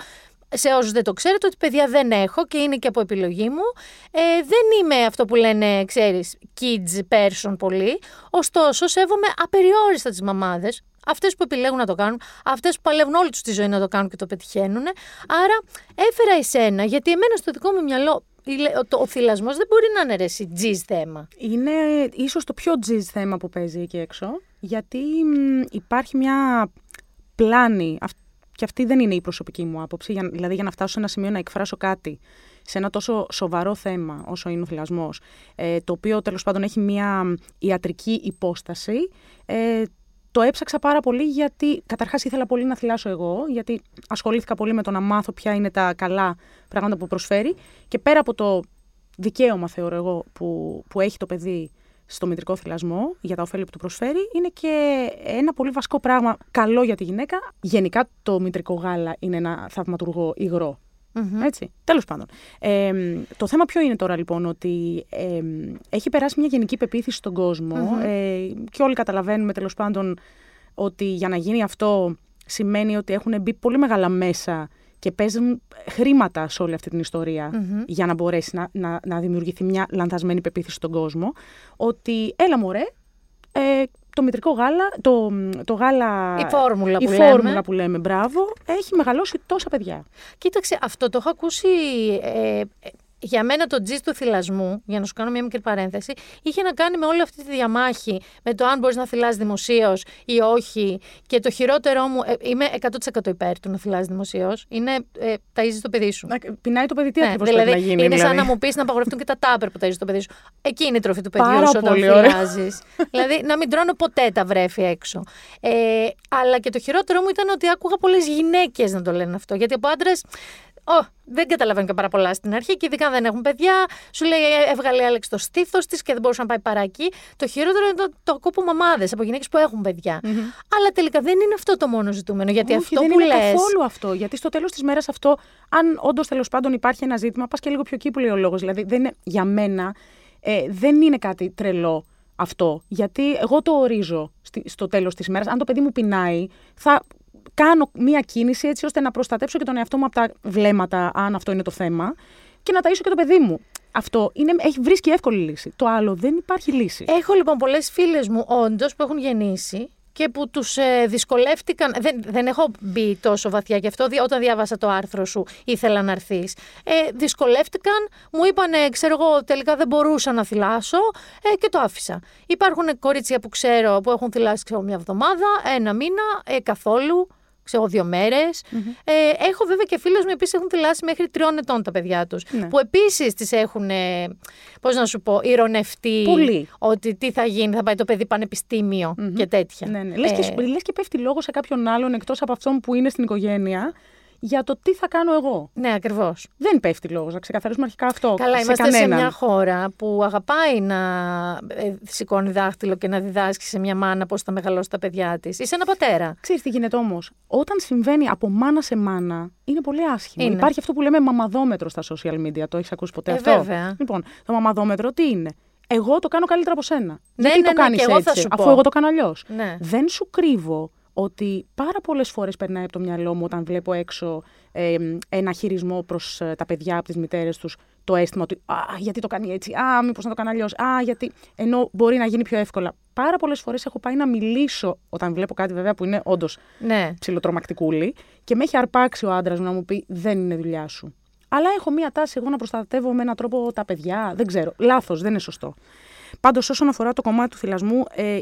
σε όσους δεν το ξέρετε ότι παιδιά δεν έχω και είναι και από επιλογή μου. Ε, δεν είμαι αυτό που λένε, ξέρεις, kids person πολύ. Ωστόσο, σέβομαι απεριόριστα τις μαμάδες. Αυτές που επιλέγουν να το κάνουν, αυτές που παλεύουν όλη τους τη ζωή να το κάνουν και το πετυχαίνουν. Άρα έφερα εσένα, γιατί εμένα στο δικό μου μυαλό η λε- ο, το- ο θυλασμός δεν μπορεί να είναι ρε εσύ τζιζ θέμα. Είναι ίσως το πιο τζιζ θέμα που παίζει εκεί έξω, γιατί μ, υπάρχει μια πλάνη, αυ- και αυτή δεν είναι η προσωπική μου άποψη, για, δηλαδή για να φτάσω σε ένα σημείο να εκφράσω κάτι σε ένα τόσο σοβαρό θέμα όσο είναι ο θυλασμός, ε, το οποίο τέλος πάντων έχει μια ιατρική υπόσταση, ε, το έψαξα πάρα πολύ γιατί καταρχάς ήθελα πολύ να θυλάσω εγώ, γιατί ασχολήθηκα πολύ με το να μάθω ποια είναι τα καλά πράγματα που προσφέρει και πέρα από το δικαίωμα θεωρώ εγώ που, που έχει το παιδί στο μητρικό θυλασμό για τα ωφέλη που του προσφέρει είναι και ένα πολύ βασικό πράγμα καλό για τη γυναίκα. Γενικά το μητρικό γάλα είναι ένα θαυματουργό υγρό. Έτσι. Τέλος πάντων. Ε, το θέμα ποιο είναι τώρα λοιπόν, ότι ε, έχει περάσει μια γενική πεποίθηση στον κοσμο ε, και όλοι καταλαβαίνουμε τέλος πάντων ότι για να γίνει αυτό σημαίνει ότι έχουν μπει πολύ μεγάλα μέσα και παίζουν χρήματα σε όλη αυτή την ιστορια για να μπορέσει να, να, να δημιουργηθεί μια λανθασμένη πεποίθηση στον κόσμο ότι έλα μωρέ, ε, το μητρικό γάλα, το, το γάλα. Η φόρμουλα η που φόρμουλα λέμε. που λέμε, μπράβο, έχει μεγαλώσει τόσα παιδιά. Κοίταξε, αυτό το έχω ακούσει. Ε, ε, για μένα το τζις του θυλασμού, για να σου κάνω μια μικρή παρένθεση, είχε να κάνει με όλη αυτή τη διαμάχη με το αν μπορείς να θυλάς δημοσίως ή όχι. Και το χειρότερό μου, ε, είμαι 100% υπέρ του να θυλάς δημοσίως, είναι ε, ταΐζεις το παιδί σου. Να- Πεινάει το παιδί, τι Ναι, ακριβώς δηλαδή, πρέπει να γίνει. είναι σαν δηλαδή; να μου πεις να απαγορευτούν και τα τάπερ που ταΐζεις το παιδί σου. Εκεί είναι η τροφή του παιδιού Πάρα σου όταν πολύ ωραία. θυλάζεις. δηλαδή να μην τρώνε ποτέ τα βρέφη έξω. Ε, αλλά και το χειρότερο μου ήταν ότι άκουγα πολλές γυναίκες να το λένε αυτό. Γιατί από άντρες. Oh, δεν καταλαβαίνω και πάρα πολλά στην αρχή και ειδικά αν δεν έχουν παιδιά. Σου λέει «Ε, έβγαλε η Άλεξ το στήθος της και δεν μπορούσε να πάει παρά εκεί. Το χειρότερο είναι το, το ακούω από μαμάδες, από γυναίκες που έχουν παιδιά. Αλλά τελικά δεν είναι αυτό το μόνο ζητούμενο. Γιατί Όχι, αυτό δεν που είναι λες, καθόλου αυτό. Γιατί στο τέλος της μέρας αυτό, αν όντως τέλος πάντων υπάρχει ένα ζήτημα, πας και λίγο πιο εκεί που λέει ο λόγος. Δηλαδή, δεν είναι, για μένα ε, δεν είναι κάτι τρελό αυτό. Γιατί εγώ το ορίζω στη- στο τέλος της μέρας. Αν το παιδί μου πεινάει, θα κάνω μία κίνηση έτσι ώστε να προστατέψω και τον εαυτό μου από τα βλέμματα, αν αυτό είναι το θέμα, και να ταΐσω και το παιδί μου. Αυτό είναι, έχει, βρίσκει εύκολη λύση. Το άλλο δεν υπάρχει λύση. Έχω λοιπόν πολλές φίλες μου, όντως, που έχουν γεννήσει και που τους ε, δυσκολεύτηκαν. Δεν, δεν έχω μπει τόσο βαθιά γι' αυτό. δι- Όταν διάβασα το άρθρο σου, ήθελα να έρθεις. Ε, δυσκολεύτηκαν, μου είπαν, ξέρω εγώ, τελικά δεν μπορούσα να θυλάσω ε, και το άφησα. Υπάρχουν κορίτσια που ξέρω που έχουν θυλάσει ξέρω, μια εβδομάδα, ένα μήνα, ε, καθόλου. Ξέρω δύο μέρες. Ε, έχω βέβαια και φίλε μου επίση έχουν θυλάσει μέχρι τριών ετών τα παιδιά τους. Ναι. Που επίσης τις έχουν, ε, πώς να σου πω, ηρωνευτεί Πολύ. ότι τι θα γίνει, θα πάει το παιδί πανεπιστήμιο και τέτοια. Ναι, ναι. Λες, Ε, και, λες και πέφτει λόγος σε κάποιον άλλον εκτός από αυτόν που είναι στην οικογένεια για το τι θα κάνω εγώ. Ναι, ακριβώς. Δεν πέφτει λόγος, να ξεκαθαρίσουμε αρχικά αυτό. Καλά, σε είμαστε κανέναν. σε μια χώρα που αγαπάει να ε, σηκώνει δάχτυλο και να διδάσκει σε μια μάνα πώς θα μεγαλώσει τα παιδιά της. Είσαι ένα πατέρα. Ξέρεις τι γίνεται όμως; Όταν συμβαίνει από μάνα σε μάνα, είναι πολύ άσχημο. Είναι. Υπάρχει αυτό που λέμε μαμαδόμετρο στα social media. Το έχεις ακούσει ποτέ Ε, αυτό; βέβαια. Λοιπόν, το μαμαδόμετρο τι είναι; Εγώ το κάνω καλύτερα από σένα. Ναι, Γιατί ναι, το ναι, κάνεις και εγώ θα έτσι, σου αφού πω. εγώ το κάνω αλλιώς. Ναι. Δεν σου κρύβω ότι πάρα πολλές φορές περνάει από το μυαλό μου όταν βλέπω έξω ε, ένα χειρισμό προς τα παιδιά από τις μητέρες τους το αίσθημα ότι Α, γιατί το κάνει έτσι, Α, μήπως να το κάνει αλλιώς, Α, γιατί. ενώ μπορεί να γίνει πιο εύκολα. Πάρα πολλές φορές έχω πάει να μιλήσω όταν βλέπω κάτι βέβαια που είναι όντως Ναι. ψιλοτρομακτικούλη και με έχει αρπάξει ο άντρας μου να μου πει Δεν είναι δουλειά σου. Αλλά έχω μία τάση εγώ να προστατεύω με έναν τρόπο τα παιδιά. Δεν ξέρω. Λάθος, δεν είναι σωστό. Πάντως, όσον αφορά το κομμάτι του θυλασμού, ε, ε,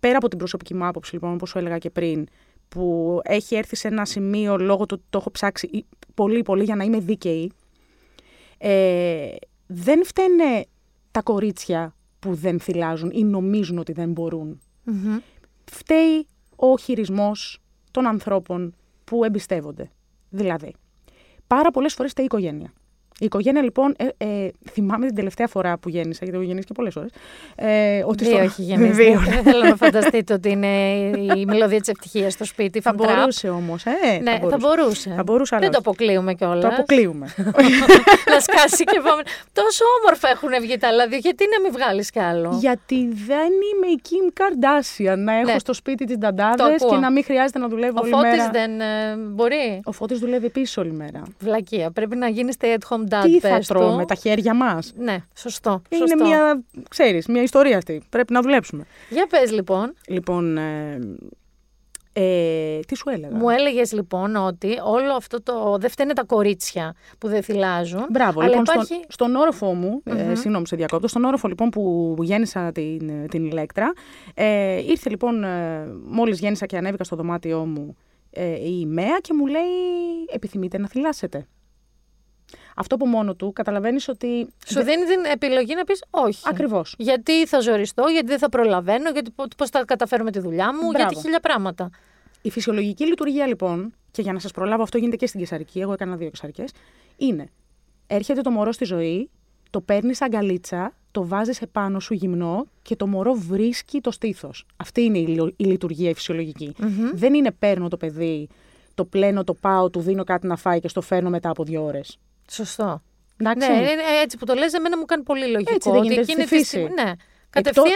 πέρα από την προσωπική μου άποψη, λοιπόν, όπως σου έλεγα και πριν, που έχει έρθει σε ένα σημείο λόγω του ότι το έχω ψάξει ή- πολύ, πολύ για να είμαι δίκαιη, ε, δεν φταίνε τα κορίτσια που δεν θυλάζουν ή νομίζουν ότι δεν μπορούν. Φταίει ο χειρισμός των ανθρώπων που εμπιστεύονται. Δηλαδή, πάρα πολλές φορές φταίει η οικογένεια. Η οικογένεια, λοιπόν, ε, ε, θυμάμαι την τελευταία φορά που γέννησα, γιατί έχω γεννήσει και πολλές φορές. Ε, ότι Δύο στο- έχει <laughs> γεννήσει. Δύο. Δεν θέλω να φανταστείτε ότι είναι η μελωδία της ευτυχίας στο σπίτι. Θα Fan trap. μπορούσε όμως, ε. Ναι, θα μπορούσε. Θα μπορούσε, αλλά Δεν το όχι. αποκλείουμε κιόλας. Το αποκλείουμε. <laughs> να σκάσει και πάμε. Τόσο όμορφα έχουν βγει τα λάδια. Γιατί να μην βγάλεις κι άλλο; Γιατί δεν είμαι η Kim Kardashian να έχω Ναι. στο σπίτι τις Το νταντάδες ακούω. και να μην χρειάζεται να δουλεύω Ο όλη Φώτης μέρα. δεν ε, μπορεί; Ο Φώτης δουλεύει επίσης όλη μέρα. Βλακεία. Πρέπει να γίνεις stay at home dad. Τι θα πες του. τρώμε, τα χέρια μας; Ναι, σωστό. Είναι σωστό. μια, ξέρεις, μια ιστορία αυτή. Πρέπει να δουλέψουμε. Για πες λοιπόν. Λοιπόν, ε, ε, τι σου έλεγα; Μου έλεγες λοιπόν ότι όλο αυτό το. Δεν φταίνε τα κορίτσια που δεν θυλάζουν. Μπράβο, αλλά λοιπόν, υπάρχει... στον, στον όροφο μου, ε, συγγνώμη σε διακόπτω, στον όροφο λοιπόν που γέννησα την, την ηλέκτρα, ε, ήρθε λοιπόν, ε, μόλις γέννησα και ανέβηκα στο δωμάτιό μου ε, η ΜΕΑ και μου λέει επιθυμείτε να θυλάσετε. Αυτό από μόνο του καταλαβαίνεις ότι... Σου δίνει την επιλογή να πεις όχι. Ακριβώς. Γιατί θα ζοριστώ, γιατί δεν θα προλαβαίνω, γιατί πώς θα καταφέρω με τη δουλειά μου, Μπράβο. γιατί χίλια πράγματα. Η φυσιολογική λειτουργία λοιπόν, και για να σας προλάβω αυτό γίνεται και στην κεσαρική, εγώ έκανα δύο κεσαρικές, είναι έρχεται το μωρό στη ζωή, το παίρνεις αγκαλίτσα, το βάζεις επάνω σου γυμνό και το μωρό βρίσκει το στήθος. Αυτή είναι η, λο- η λειτουργία η φυσιολογικη Δεν είναι παίρνω το παιδί, το πλένω, το πάω, του δίνω κάτι να φάει και στο φέρνω μετά από δύο ώρες. Σωστό. Εντάξει. Ναι, είναι έτσι που το λες, εμένα μου κάνει πολύ λογικό. Έτσι δεν ότι γίνεται εκείνη στη τη φύση. στιγμή- Ναι. Κατευθείαν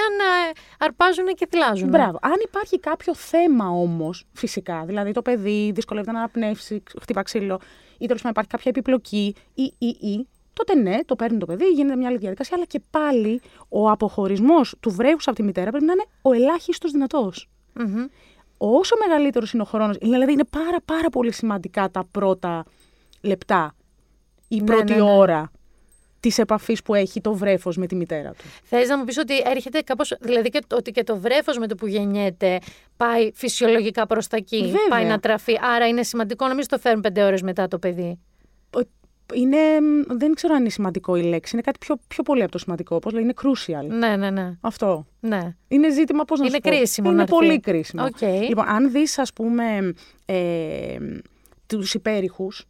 ε, αρπάζουν και θυλάζουν. Μπράβο. Αν υπάρχει κάποιο θέμα όμως, φυσικά, δηλαδή το παιδί δυσκολεύεται να αναπνεύσει, χτύπα ξύλο, ή τέλος πάντων υπάρχει κάποια επιπλοκή, ή, ή, ή, τότε ναι, το παίρνει το παιδί, γίνεται μια άλλη διαδικασία, αλλά και πάλι ο αποχωρισμός του βρέφου από τη μητέρα πρέπει να είναι ο ελάχιστος δυνατός. Όσο μεγαλύτερος είναι ο χρόνος, δηλαδή είναι πάρα, πάρα πολύ σημαντικά τα πρώτα λεπτά, η Ναι, πρώτη ναι, ναι. ώρα της επαφής που έχει το βρέφος με τη μητέρα του. Θες να μου πεις ότι έρχεται κάπως. Δηλαδή και, το- ότι και το βρέφος με το που γεννιέται πάει φυσιολογικά προς τα εκεί. Βέβαια. Πάει να τραφεί. Άρα είναι σημαντικό να μην στο φέρουν πέντε ώρες μετά το παιδί. Ο- Είναι, μ, δεν ξέρω αν είναι σημαντικό η λέξη. Είναι κάτι πιο, πιο πολύ από το σημαντικό. Πώς λέει, είναι crucial. Ναι, ναι, ναι. Αυτό. ναι. Είναι ζήτημα πώς να Είναι σου πω. κρίσιμο Είναι να έρθει. πολύ κρίσιμο. Οκ. Λοιπόν, αν δεις, ας πούμε, ε, τους υπέρηχους,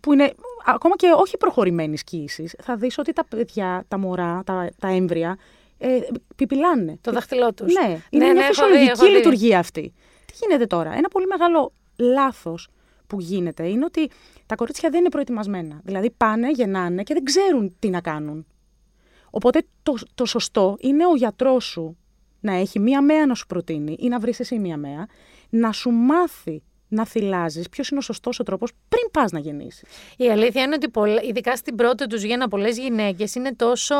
που είναι ακόμα και όχι προχωρημένης κοίησης, θα δεις ότι τα παιδιά, τα μωρά, τα, τα έμβρια, ε, πιπιλάνε. Το δάχτυλό τους. Ναι, είναι μια φυσιολογική λειτουργία αυτή. Τι γίνεται τώρα; Ένα πολύ μεγάλο λάθος που γίνεται είναι ότι τα κορίτσια δεν είναι προετοιμασμένα. Δηλαδή πάνε, γεννάνε και δεν ξέρουν τι να κάνουν. Οπότε το, το σωστό είναι ο γιατρός σου να έχει μία μέα να σου προτείνει ή να βρεις εσύ μία μέα, να σου μάθει να θυλάζεις ποιος είναι ο σωστός ο τρόπος πριν πας να γεννήσεις. Η αλήθεια είναι ότι πολλα- ειδικά στην πρώτη τους γέννα πολλές γυναίκες είναι τόσο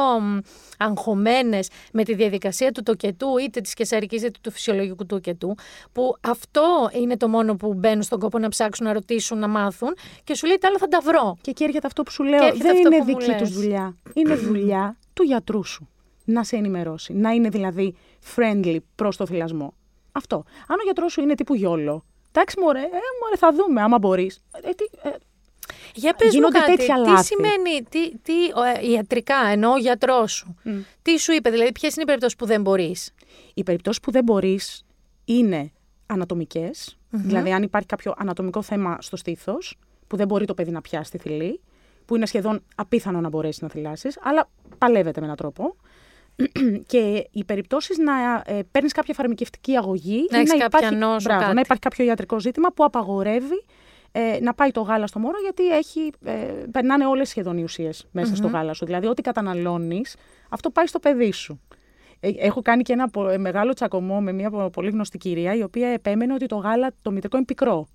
αγχωμένες με τη διαδικασία του τοκετού, είτε της κεσαρικής είτε του φυσιολογικού τοκετού, που αυτό είναι το μόνο που μπαίνουν στον κόπο να ψάξουν, να ρωτήσουν, να μάθουν και σου λέει τα άλλα θα τα βρω. Και εκεί έρχεται αυτό που σου λέω. έρχεται Δεν αυτό είναι που μου δική τους λες. δουλειά. Είναι δουλειά του γιατρού σου. Να σε ενημερώσει. Να είναι δηλαδή friendly προς το θυλασμό. Αυτό. Αν ο γιατρός σου είναι τύπου γιόλο. Εντάξει, μωρέ, ε, μωρέ, θα δούμε άμα μπορείς. Ε, τι, ε, Για πες μου Γίνονται κάτι, τέτοια τι λάθη. σημαίνει, τι, τι, ο, ε, ιατρικά, εννοώ ο γιατρός σου. Τι σου είπε, δηλαδή ποιες είναι οι περιπτώσεις που δεν μπορείς; οι περιπτώσεις που δεν μπορείς είναι ανατομικές, Δηλαδή, αν υπάρχει κάποιο ανατομικό θέμα στο στήθος, που δεν μπορεί το παιδί να πιάσει τη θηλή, που είναι σχεδόν απίθανο να μπορέσει να θυλάσει, αλλά παλεύεται με έναν τρόπο. <clears throat> και οι περιπτώσεις να ε, παίρνεις κάποια φαρμακευτική αγωγή Να ή έχεις να κάποια υπάρχει, νόσο, μπράβο, κάτι. να υπάρχει κάποιο ιατρικό ζήτημα που απαγορεύει ε, να πάει το γάλα στο μωρό γιατί έχει, ε, περνάνε όλες σχεδόν οι ουσίες μεσα στο γάλα σου. Δηλαδή ό,τι καταναλώνεις, αυτό πάει στο παιδί σου. Ε, Έχω κάνει και ένα πο- ε, μεγάλο τσακωμό με μια πο- πολύ γνωστή κυρία η οποία επέμενε ότι το γάλα το μητρικό είναι πικρό.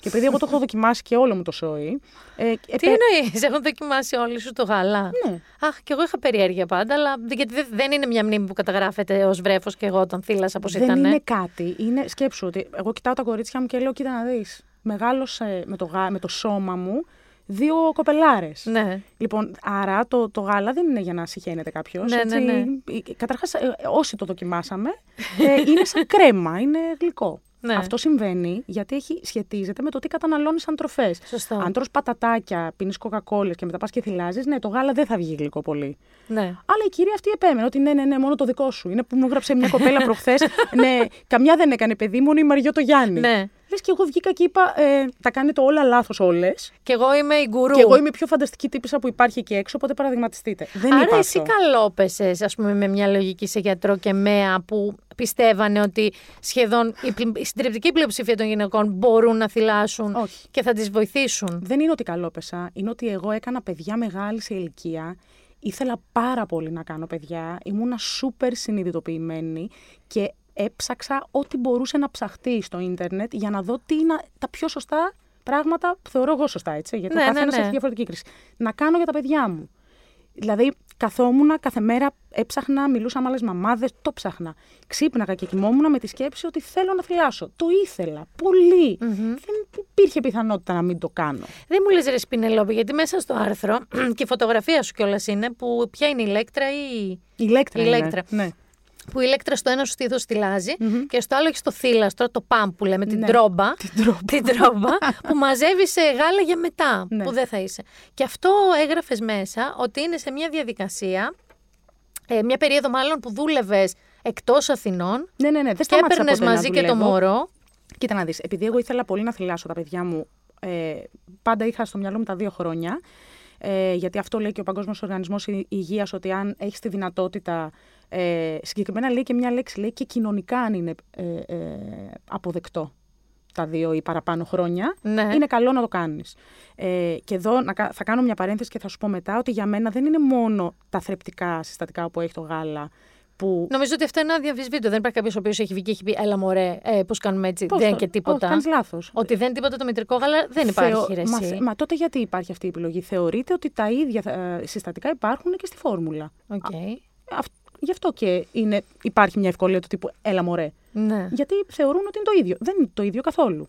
Και επειδή εγώ το έχω δοκιμάσει και όλο μου το σόι. Ε, Τι επέ- εννοείς, έχουν δοκιμάσει όλοι σου το γάλα; Ναι. Αχ, και εγώ είχα περιέργεια πάντα, αλλά γιατί δεν- δεν είναι μια μνήμη που καταγράφεται ως βρέφος και εγώ όταν θύλασα πώς Δεν ήταν. είναι κάτι. Είναι, σκέψου ότι εγώ κοιτάω τα κορίτσια μου και λέω: Κοίτα να δεις. Μεγάλωσε με το, γα- με το σώμα μου δύο κοπελάρες. Ναι. Λοιπόν, άρα το, το γάλα δεν είναι για να συχαίνεται κάποιος. Ναι, ναι, ναι. Καταρχάς, όσοι το δοκιμάσαμε, ε, είναι σαν κρέμα, είναι γλυκό. Ναι. Αυτό συμβαίνει γιατί έχει, σχετίζεται με το τι καταναλώνεις σαν τροφές. Σωστό. Αν τρως πατατάκια, πίνεις κοκακόλες και μετά πας και θυλάζεις, ναι, το γάλα δεν θα βγει γλυκό πολύ. ναι. Αλλά η κυρία αυτή επέμενε ότι ναι, ναι, ναι, μόνο το δικό σου. Είναι που μου έγραψε μια κοπέλα προχθές. <laughs> ναι, καμιά δεν έκανε παιδί, μόνο η Μαριό το Γιάννη. Ναι. Λες και εγώ βγήκα και είπα, ε, τα κάνετε όλα λάθος όλες. Και εγώ είμαι η γκουρού. Και εγώ είμαι η πιο φανταστική τύπησα που υπάρχει εκεί έξω, οπότε παραδειγματιστείτε. Δεν Άρα είπα εσύ αυτό. καλόπεσες, ας πούμε, με μια λογική σε γιατρό και μέα που πιστεύανε ότι σχεδόν η, πλη- η συντριπτική πλειοψηφία των γυναικών μπορούν να θυλάσουν Όχι. και θα τις βοηθήσουν. Δεν είναι ότι καλόπεσα, είναι ότι εγώ έκανα παιδιά μεγάλη σε ηλικία. Ήθελα πάρα πολύ να κάνω παιδιά. Ήμουνα σούπερ συνειδητοποιημένη και έψαξα ό,τι μπορούσε να ψαχτεί στο ίντερνετ για να δω τι είναι τα πιο σωστά πράγματα που θεωρώ εγώ σωστά, έτσι. Γιατί Ναι, ο ναι, καθένας ναι. έχει διαφορετική κρίση. Να κάνω για τα παιδιά μου. Δηλαδή, καθόμουν κάθε μέρα, έψαχνα, μιλούσα με άλλες μαμάδες, το ψάχνα. Ξύπναγα και κοιμόμουν με τη σκέψη ότι θέλω να θυλάσω. Το ήθελα. Πολύ. Δεν υπήρχε πιθανότητα να μην το κάνω. Δεν μου λες ρε Σπινελόπη, γιατί μέσα στο άρθρο <clears throat> και η φωτογραφία σου κιόλας είναι που ποια είναι η Λέκτρα ή Η Ηλέκτρα. Η είναι. Ηλέκτρα. Ναι. Που η Λέκτρα στο ένα σου στήθος στυλάζει και στο άλλο έχει το θύλαστρο, το πάμπ που λέμε, την Ναι. τρόμπα. <laughs> Την τρόμπα. την τρόμπα που μαζεύει σε γάλα για μετά, Ναι. που δεν θα είσαι. Και αυτό έγραφες μέσα ότι είναι σε μια διαδικασία, ε, μια περίοδο μάλλον που δούλευες εκτός Αθηνών Ναι, ναι, ναι. Δεν και σταμάτησα έπαιρνες ποτέ να μαζί και το δουλεύω. μωρό. Κοίτα να δεις, επειδή εγώ ήθελα πολύ να θυλάσω τα παιδιά μου, ε, πάντα είχα στο μυαλό μου τα δύο χρόνια, ε, γιατί αυτό λέει και ο Παγκόσμιος Οργανισμός Ι- Υγείας, ότι αν έχεις τη δυνατότητα, ε, συγκεκριμένα λέει και μια λέξη, λέει και κοινωνικά αν είναι ε, ε, αποδεκτό τα δύο ή παραπάνω χρόνια, Ναι. είναι καλό να το κάνεις. Ε, και εδώ να, κα- θα κάνω μια παρένθεση και θα σου πω μετά ότι για μένα δεν είναι μόνο τα θρεπτικά συστατικά που έχει το γάλα που. Νομίζω ότι αυτό είναι αδιαμφισβήτητο. Δεν υπάρχει κάποιος ο οποίος έχει βγει και έχει πει Έλα, μωρέ, ε, πώς κάνουμε έτσι. Πώς δεν το- και τίποτα. Όχι, κάνεις λάθος. Ότι δεν τίποτα το μητρικό γάλα δεν υπάρχει. Θεω- ρε, Μα, εσύ. θε- μα τότε γιατί υπάρχει αυτή η επιλογή. Θεωρείται ότι τα ίδια ε, συστατικά υπάρχουν και στη φόρμουλα. Οκ. Αυ- γι' αυτό και είναι, υπάρχει μια ευκολία του τύπου Έλα μωρέ. Ναι. Γιατί θεωρούν ότι είναι το ίδιο. Δεν είναι το ίδιο καθόλου.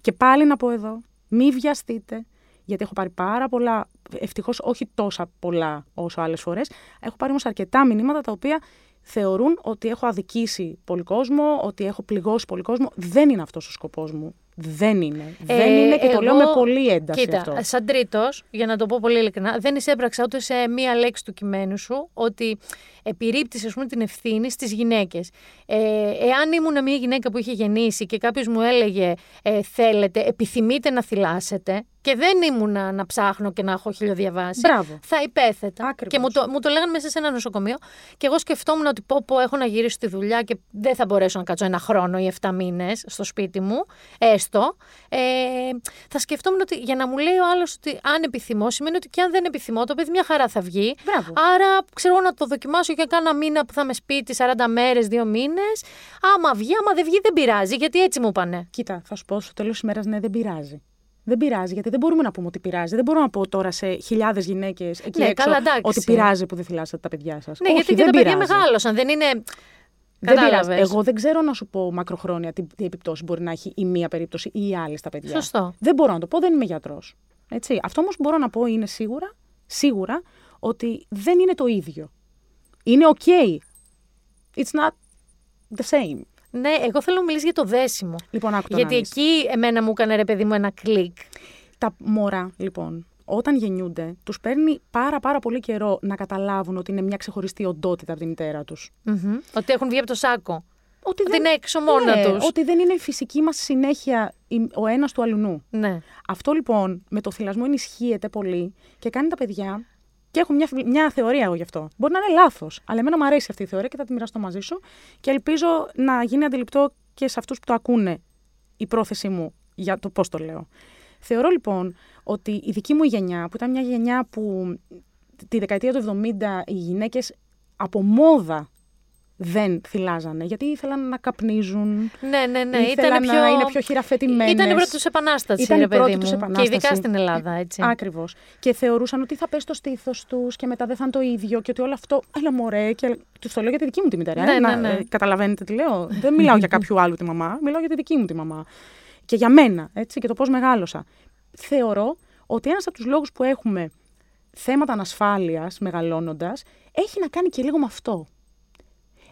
Και πάλι να πω εδώ, μη βιαστείτε, γιατί έχω πάρει πάρα πολλά, ευτυχώς όχι τόσα πολλά όσο άλλες φορές, έχω πάρει όμως αρκετά μηνύματα τα οποία θεωρούν ότι έχω αδικήσει πολύ κόσμο, ότι έχω πληγώσει πολύ κόσμο. Δεν είναι αυτός ο σκοπός μου. Δεν είναι. δεν είναι και το Ε, εγώ- λέω με πολύ ένταση Κοίτα, αυτό. σαν τρίτος, για να το πω πολύ ειλικρινά, δεν εισέπραξα ούτε σε μία λέξη του κειμένου σου ότι επιρρύπτεις ας πούμε, την ευθύνη στις γυναίκες. Ε, εάν ήμουν μια γυναίκα που είχε γεννήσει και κάποιος μου έλεγε ε, Θέλετε, επιθυμείτε να θυλάσετε, και δεν ήμουν να ψάχνω και να έχω χιλιοδιαβάσει. Μπράβο. Θα υπέθετα. Ακριβώς. Και μου το, μου το λέγανε μέσα σε ένα νοσοκομείο. Και εγώ σκεφτόμουν ότι πω, πω, έχω να γυρίσω στη δουλειά και δεν θα μπορέσω να κάτσω ένα χρόνο ή 7 μήνες στο σπίτι μου, έστω. Ε, θα σκεφτόμουν ότι για να μου λέει ο άλλος ότι αν επιθυμώ, σημαίνει ότι και αν δεν επιθυμώ, το παιδί μια χαρά θα βγει. Μπράβο. Άρα ξέρω εγώ να το δοκιμάσω για κάνα μήνα που θα είμαι σπίτι, 40 μέρες, 2 μήνες. Άμα βγει, άμα δεν βγει, δεν πειράζει, γιατί έτσι μου είπανε. Κοίτα, θα σου πω στο τέλος της ημέρας, ναι, δεν πειράζει. Δεν πειράζει, γιατί δεν μπορούμε να πούμε ότι πειράζει. Δεν μπορώ να πω τώρα σε χιλιάδες γυναίκες εκεί Ναι, έξω καλά, εντάξει. ότι πειράζει που δεν θυλάσσετε τα παιδιά σας. Ναι, γιατί και τα παιδιά μεγάλωσαν. Δεν είναι. Δεν Κατάλαβες. πειράζει. Εγώ δεν ξέρω να σου πω μακροχρόνια τι, τι επιπτώσεις μπορεί να έχει η μία περίπτωση ή η άλλη στα παιδιά. Σωστό. Δεν μπορώ να το πω, δεν είμαι γιατρός. Αυτό όμως που μπορώ να πω είναι σίγουρα, σίγουρα ότι δεν είναι το ίδιο. Είναι OK. It's not the same. Ναι, εγώ θέλω να μιλήσεις για το δέσιμο. Λοιπόν, άκου το Γιατί να δεις. εκεί εμένα μου έκανε ρε παιδί μου ένα κλικ. Τα μωρά, λοιπόν, όταν γεννιούνται, τους παίρνει πάρα πάρα πολύ καιρό να καταλάβουν ότι είναι μια ξεχωριστή οντότητα από τη μητέρα τους. Μμμ. Ότι έχουν βγει από το σάκο. Ότι, Ότι είναι έξω μόνα ναι, τους. Ότι δεν είναι η φυσική μας συνέχεια η- ο ένας του αλουνού. Ναι. Αυτό λοιπόν με το θυλασμό ενισχύεται πολύ και κάνει τα παιδιά. Και έχω μια, μια θεωρία εγώ γι' αυτό. Μπορεί να είναι λάθος, αλλά εμένα μου αρέσει αυτή η θεωρία και θα τη μοιραστώ μαζί σου και ελπίζω να γίνει αντιληπτό και σε αυτούς που το ακούνε η πρόθεσή μου για το πώς το λέω. Θεωρώ λοιπόν ότι η δική μου γενιά, που ήταν μια γενιά που τη δεκαετία του 70 οι γυναίκες από μόδα δεν θυλάζανε, γιατί ήθελαν να καπνίζουν. Ναι, ναι, ναι. Ήθελαν Ήταν να πιο... είναι πιο χειραφετημένες. Ήταν η πρώτη τους επανάσταση, Ήταν ρε η πρώτη παιδί τους μου. επανάσταση. Και ειδικά στην Ελλάδα, έτσι. Ακριβώς. Και θεωρούσαν ότι θα πέσει το στήθος τους και μετά δεν θα είναι το ίδιο και ότι όλο αυτό. Έλα μωρέ. Και του το λέω για τη δική μου τη μητέρα. Ναι, ε, ναι, να- ναι. ε, καταλαβαίνετε τι λέω. δεν μιλάω για κάποιου άλλου τη μαμά. Μιλάω για τη δική μου τη μαμά. Και για μένα, έτσι, και το πώς μεγάλωσα. Θεωρώ ότι ένας από τους λόγους που έχουμε θέματα ανασφάλειας μεγαλώνοντας έχει να κάνει και λίγο με αυτό.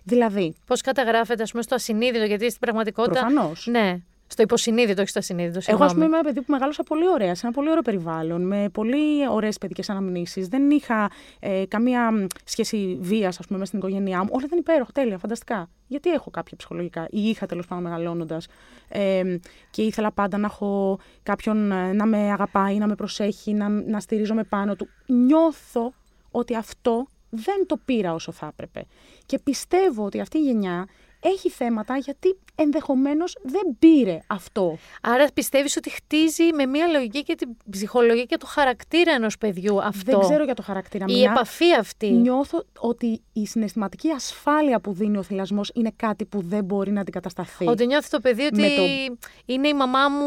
Δηλαδή, Πώς καταγράφεται, ας πούμε, στο ασυνείδητο, γιατί στην πραγματικότητα. Προφανώς. Ναι. Στο υποσυνείδητο, όχι στο ασυνείδητο. Εγώ, ας συγγνώμη. πούμε, είμαι ένα παιδί που μεγάλωσα πολύ ωραία, σε ένα πολύ ωραίο περιβάλλον, με πολύ ωραίες παιδικές αναμνήσεις. Δεν είχα ε, καμία μ, σχέση βίας, ας πούμε, μέσα στην οικογένειά μου. Όλα ήταν υπέροχα, τέλεια, φανταστικά. Γιατί έχω κάποια ψυχολογικά, ή είχα τέλος πάντων μεγαλώνοντας. Ε, και ήθελα πάντα να έχω κάποιον ε, να με αγαπάει, να με προσέχει, να, να στηρίζομαι πάνω του. Νιώθω ότι αυτό δεν το πήρα όσο θα έπρεπε. Και πιστεύω ότι αυτή η γενιά έχει θέματα γιατί ενδεχομένως δεν πήρε αυτό. Άρα πιστεύεις ότι χτίζει με μία λογική και την ψυχολογία και το χαρακτήρα ενός παιδιού αυτό; Δεν ξέρω για το χαρακτήρα. Η Μια- επαφή αυτή; Νιώθω ότι η συναισθηματική ασφάλεια που δίνει ο θυλασμός είναι κάτι που δεν μπορεί να αντικατασταθεί. Ότι νιώθει το παιδί ότι Με το- είναι η μαμά μου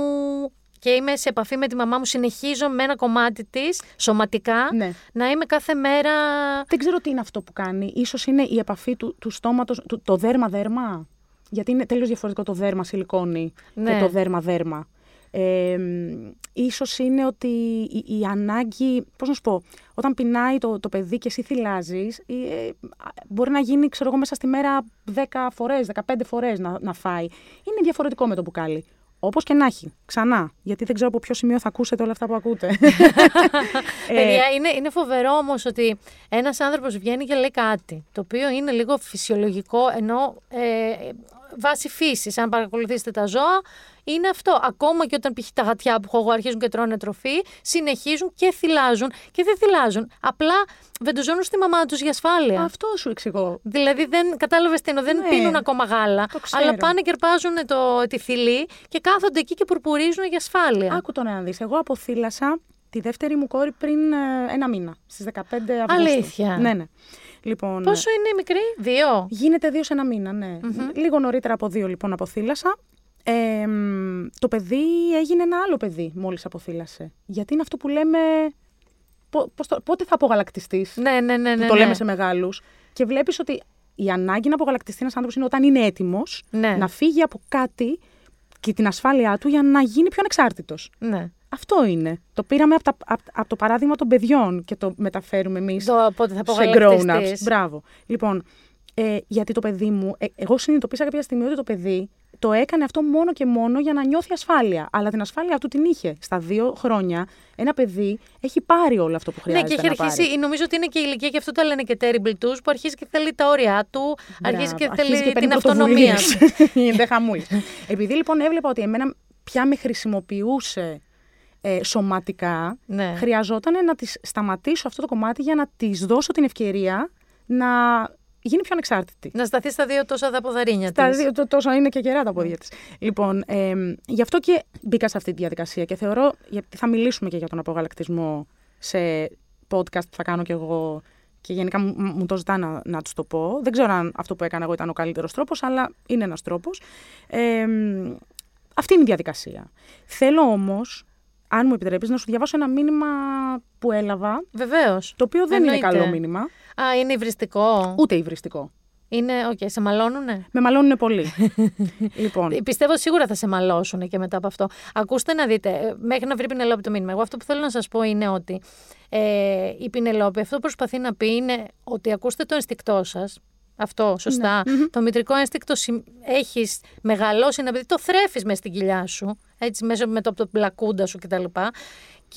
και είμαι σε επαφή με τη μαμά μου. Συνεχίζω με ένα κομμάτι της σωματικά Ναι. να είμαι κάθε μέρα. Δεν ξέρω τι είναι αυτό που κάνει. Ίσως είναι η επαφή του, του στόματος, του, το δέρμα-δέρμα. Γιατί είναι τέλειως διαφορετικό το δέρμα σιλικόνη Ναι. και το δέρμα-δέρμα. Ε, μ, ίσως είναι ότι η, η ανάγκη, πώς να σου πω, όταν πεινάει το, το παιδί και εσύ θυλάζεις, ε, μπορεί να γίνει, ξέρω εγώ, μέσα στη μέρα 10 φορές, 15 φορές να, να φάει. Είναι διαφορετικό με το μπουκάλι. Όπως και να έχει. Ξανά. Γιατί δεν ξέρω από ποιο σημείο θα ακούσετε όλα αυτά που ακούτε. <laughs> Ε, Παιδιά, είναι, είναι φοβερό όμως ότι ένας άνθρωπος βγαίνει και λέει κάτι. Το οποίο είναι λίγο φυσιολογικό, ενώ ε, βάση φύσης. Αν παρακολουθήσετε τα ζώα, είναι αυτό. Ακόμα και όταν π.χ. τα γατιά που έχω εγώ αρχίζουν και τρώνε τροφή, συνεχίζουν και θυλάζουν. Και δεν θυλάζουν. Απλά βεντουζώνουν στη μαμά τους για ασφάλεια. Αυτό σου εξηγώ. Δηλαδή δεν κατάλαβες τι εννοώ, δεν Ναι, πίνουν ακόμα γάλα. το ξέρω. Αλλά πάνε και αρπάζουν το, τη θηλή και κάθονται εκεί και πουρπουρίζουν για ασφάλεια. Άκου τώρα να δεις. Εγώ αποθύλασα τη δεύτερη μου κόρη πριν ε, ένα μήνα, στις 15 Αυγούστου. Αλήθεια. Ναι, ναι. Λοιπόν, Πόσο είναι η μικρή, δύο. Γίνεται δύο σε ένα μήνα, ναι. Λίγο νωρίτερα από δύο λοιπόν αποθύλασα. Ε, μ, το παιδί έγινε ένα άλλο παιδί μόλις αποθύλασε. Γιατί είναι αυτό που λέμε... πο- πώς το- πότε θα απογαλακτιστείς, Ναι, ναι, ναι. που ναι, το ναι. λέμε σε μεγάλους. Και βλέπεις ότι η ανάγκη να απογαλακτιστεί ένας άνθρωπος είναι όταν είναι έτοιμος Ναι. να φύγει από κάτι και την ασφάλειά του για να γίνει πιο ανεξάρτητος. Ναι. Αυτό είναι. Το πήραμε από, τα, απ- από το παράδειγμα των παιδιών και το μεταφέρουμε εμείς Το πότε θα σε grown-ups. απογαλακτιστείς. Μπράβο. Λοιπόν, ε, γιατί το παιδί μου, ε, εγώ συνειδητοποίησα κάποια στιγμή ότι το παιδί το έκανε αυτό μόνο και μόνο για να νιώθει ασφάλεια. Αλλά την ασφάλεια του την είχε. Στα δύο χρόνια ένα παιδί έχει πάρει όλο αυτό που Ναι, χρειάζεται και έχει να αρχίσει, πάρει. νομίζω ότι είναι και η ηλικία και αυτό το λένε και terrible twos, που αρχίζει και θέλει τα όρια του, αρχίζει και Μπράβο. θέλει παίρνει την αυτονομία <laughs> πρωτοβουλίες. του. Γίνεται χαμούλη. Επειδή λοιπόν έβλεπα ότι εμένα πια με χρησιμοποιούσε ε, σωματικά, Ναι. χρειαζόταν να της σταματήσω αυτό το κομμάτι για να της δώσω την ευκαιρία να γίνει πιο ανεξάρτητη. Να σταθεί στα δύο τόσα τα ποδαρίνια Τα της. δύο, το, τόσο είναι και γερά τα πόδια της. Λοιπόν, ε, γι' αυτό και μπήκα σε αυτή τη διαδικασία και θεωρώ, γιατί θα μιλήσουμε και για τον απογαλακτισμό σε podcast που θα κάνω κι εγώ και γενικά μου, μου το ζητά να, να τους το πω. Δεν ξέρω αν αυτό που έκανα εγώ ήταν ο καλύτερος τρόπος, αλλά είναι ένας τρόπος. Ε, αυτή είναι η διαδικασία. Θέλω όμως, αν μου επιτρέπεις, να σου διαβάσω ένα μήνυμα που έλαβα, Βεβαίως. το οποίο δεν είναι Εννοείται. καλό μήνυμα, Α, είναι υβριστικό; ούτε υβριστικό. Είναι, οκ, σε μαλώνουνε; Με μαλώνουν πολύ. <laughs> λοιπόν, Ε, Πιστεύω σίγουρα θα σε μαλώσουν και μετά από αυτό. Ακούστε να δείτε, ε, μέχρι να βρει η Πινελόπη το μήνυμα. Εγώ αυτό που θέλω να σας πω είναι ότι ε, η Πινελόπη αυτό που προσπαθεί να πει είναι ότι ακούστε το ενστικτό σας. Αυτό, σωστά. Το μητρικό ένστικτο έχεις μεγαλώσει ένα παιδί, το θρέφεις μες στην κοιλιά σου, έτσι, μέσα με το, το πλακούντα σου κτλ. Και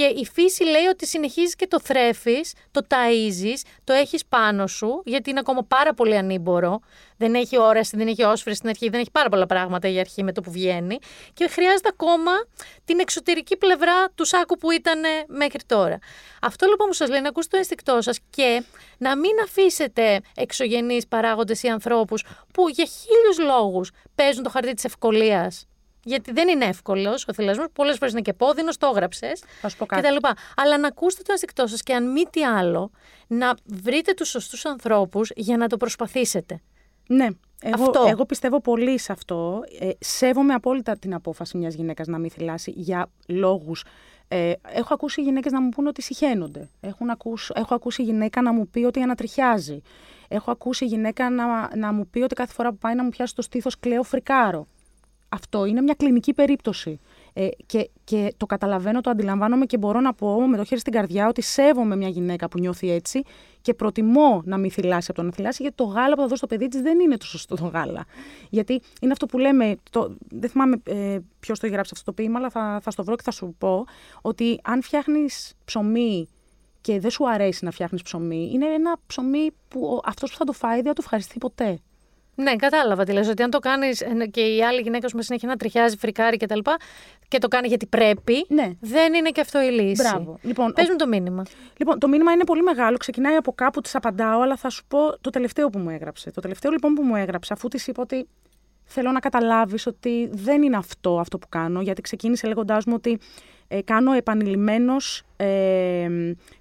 η φύση λέει ότι συνεχίζεις και το θρέφεις, το ταΐζεις, το έχεις πάνω σου, γιατί είναι ακόμα πάρα πολύ ανήμπορο. Δεν έχει όραση, δεν έχει όσφρηση στην αρχή, δεν έχει πάρα πολλά πράγματα η αρχή με το που βγαίνει. Και χρειάζεται ακόμα την εξωτερική πλευρά του σάκου που ήταν μέχρι τώρα. Αυτό λοιπόν που σας λέει να ακούσετε το ένστικτό σας και να μην αφήσετε εξωγενείς παράγοντες ή ανθρώπους που για χίλιους λόγους παίζουν το χαρτί της ευκολίας. Γιατί δεν είναι εύκολος ο θυλασμός. Πολλές φορές είναι και πόδινος, το έγραψες. Θα σου πω κάτι. κτλ. Αλλά να ακούσετε το ένστικτό σας και αν μη τι άλλο, να βρείτε τους σωστούς ανθρώπους για να το προσπαθήσετε. Ναι. Εγώ, Αυτό. εγώ πιστεύω πολύ σε αυτό. Ε, σέβομαι απόλυτα την απόφαση μιας γυναίκας να μην θυλάσει για λόγους. Ε, έχω ακούσει γυναίκες να μου πούν ότι συχαίνονται. Έχουν ακούς, έχω ακούσει γυναίκα να μου πει ότι ανατριχιάζει. Έχω ακούσει γυναίκα να, να μου πει ότι κάθε φορά που πάει να μου πιάσει το στήθος κλαίω φρικάρω. Αυτό είναι μια κλινική περίπτωση. Ε, και, και το καταλαβαίνω, το αντιλαμβάνομαι και μπορώ να πω με το χέρι στην καρδιά ότι σέβομαι μια γυναίκα που νιώθει έτσι και προτιμώ να μην θυλάσει από το να θυλάσει, γιατί το γάλα που θα δώσει στο παιδί της δεν είναι το σωστό το γάλα. Γιατί είναι αυτό που λέμε, το, δεν θυμάμαι ε, ποιος το έχει γράψει αυτό το ποίημα, αλλά θα, θα στο βρω και θα σου πω ότι αν φτιάχνεις ψωμί και δεν σου αρέσει να φτιάχνεις ψωμί, είναι ένα ψωμί που αυτός που θα το φάει δεν θα το ευχαριστεί ποτέ. Ναι, κατάλαβα τι λες, ότι αν το κάνεις και η άλλη γυναίκα σου με συνέχεια να τριχιάζει, φρικάρει κτλ. Και, και το κάνει γιατί πρέπει, Ναι. δεν είναι και αυτό η λύση. Μπράβο. Λοιπόν, Πες ο- μου το μήνυμα. Λοιπόν, το μήνυμα είναι πολύ μεγάλο. Ξεκινάει από κάπου, της απαντάω, αλλά θα σου πω το τελευταίο που μου έγραψε. Το τελευταίο λοιπόν που μου έγραψε, αφού της είπα ότι θέλω να καταλάβεις ότι δεν είναι αυτό αυτό που κάνω, γιατί ξεκίνησε λέγοντάς μου ότι ε, κάνω επανειλημμένως ε,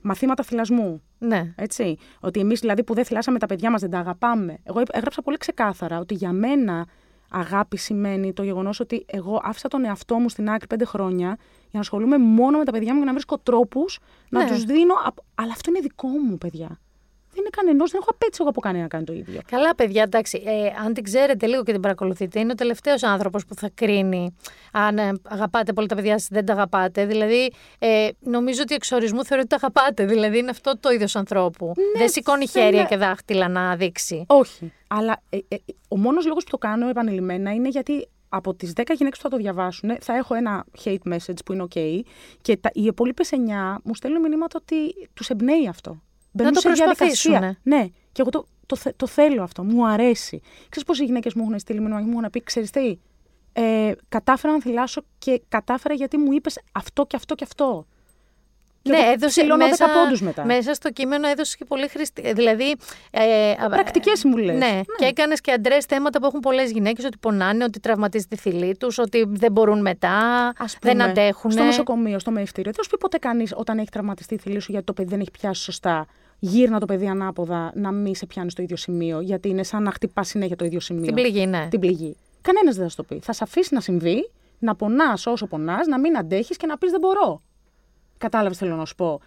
μαθήματα θυλασμού. Ναι. Έτσι. Ότι εμείς δηλαδή που δεν θυλάσαμε τα παιδιά μας δεν τα αγαπάμε. Εγώ έγραψα πολύ ξεκάθαρα ότι για μένα αγάπη σημαίνει το γεγονός ότι εγώ άφησα τον εαυτό μου στην άκρη πέντε χρόνια για να ασχολούμαι μόνο με τα παιδιά μου και να βρίσκω τρόπους να Ναι. τους δίνω. απ- Αλλά αυτό είναι δικό μου, παιδιά. Δεν είναι κανενός, δεν έχω απέτηση εγώ από κανένα να κάνει το ίδιο. Καλά, παιδιά, εντάξει. Ε, αν την ξέρετε λίγο και την παρακολουθείτε, είναι ο τελευταίος άνθρωπος που θα κρίνει αν ε, αγαπάτε πολύ τα παιδιά σας, δεν τα αγαπάτε. Δηλαδή, ε, νομίζω ότι εξορισμού θεωρεί ότι τα αγαπάτε. Δηλαδή, είναι αυτό το είδος ανθρώπου. δεν σηκώνει δεν χέρια είναι- και δάχτυλα να δείξει. Όχι. Αλλά ε, ε, ο μόνος λόγος που το κάνω επανειλημμένα είναι γιατί από τις 10 γυναίκες που θα το διαβάσουν θα έχω ένα hate message που είναι OK και τα, οι υπόλοιπες 9 μου στέλνουν μηνύματα ότι τους εμπνέει αυτό. Μπαίνουν το σε διαδικασία. προσπαθήσουνε. Ναι, και εγώ το, το, θε- το θέλω αυτό. Μου αρέσει. Ξέρεις πόσε γυναίκες μου έχουν στείλει μήνυμα και μου έχουν πει: Ξέρεις τι, ε, κατάφερα να θυλάσω και κατάφερα γιατί μου είπες αυτό και αυτό και αυτό. Και ναι, εγώ έδωσε ψηλώνω μέσα, 10 πόντους μετά. μέσα στο κείμενο έδωσε και πολύ χρήστη. Δηλαδή. Ε, Πρακτικές συμβουλές. Ναι, Ναι. και έκανες και αντρές θέματα που έχουν πολλές γυναίκες, ότι πονάνε, ότι τραυματίζει τη θηλή τους, ότι δεν μπορούν μετά, Ας δεν πούμε, αντέχουν. Στο νοσοκομείο, στο μεευτήριο. Δεν σου πει ποτέ κανείς όταν έχει τραυματιστεί η θηλή σου γιατί το παιδί δεν έχει πιάσει σωστά. Γύρνα το παιδί ανάποδα να μην σε πιάνει στο ίδιο σημείο, γιατί είναι σαν να χτυπάς συνέχεια το ίδιο σημείο. Την πληγή, ναι. Την πληγή. Κανένας δεν θα σου το πει. Θα σε αφήσει να συμβεί, να πονάς όσο πονάς, να μην αντέχεις και να πεις δεν μπορώ. Κατάλαβες θέλω να σου πω.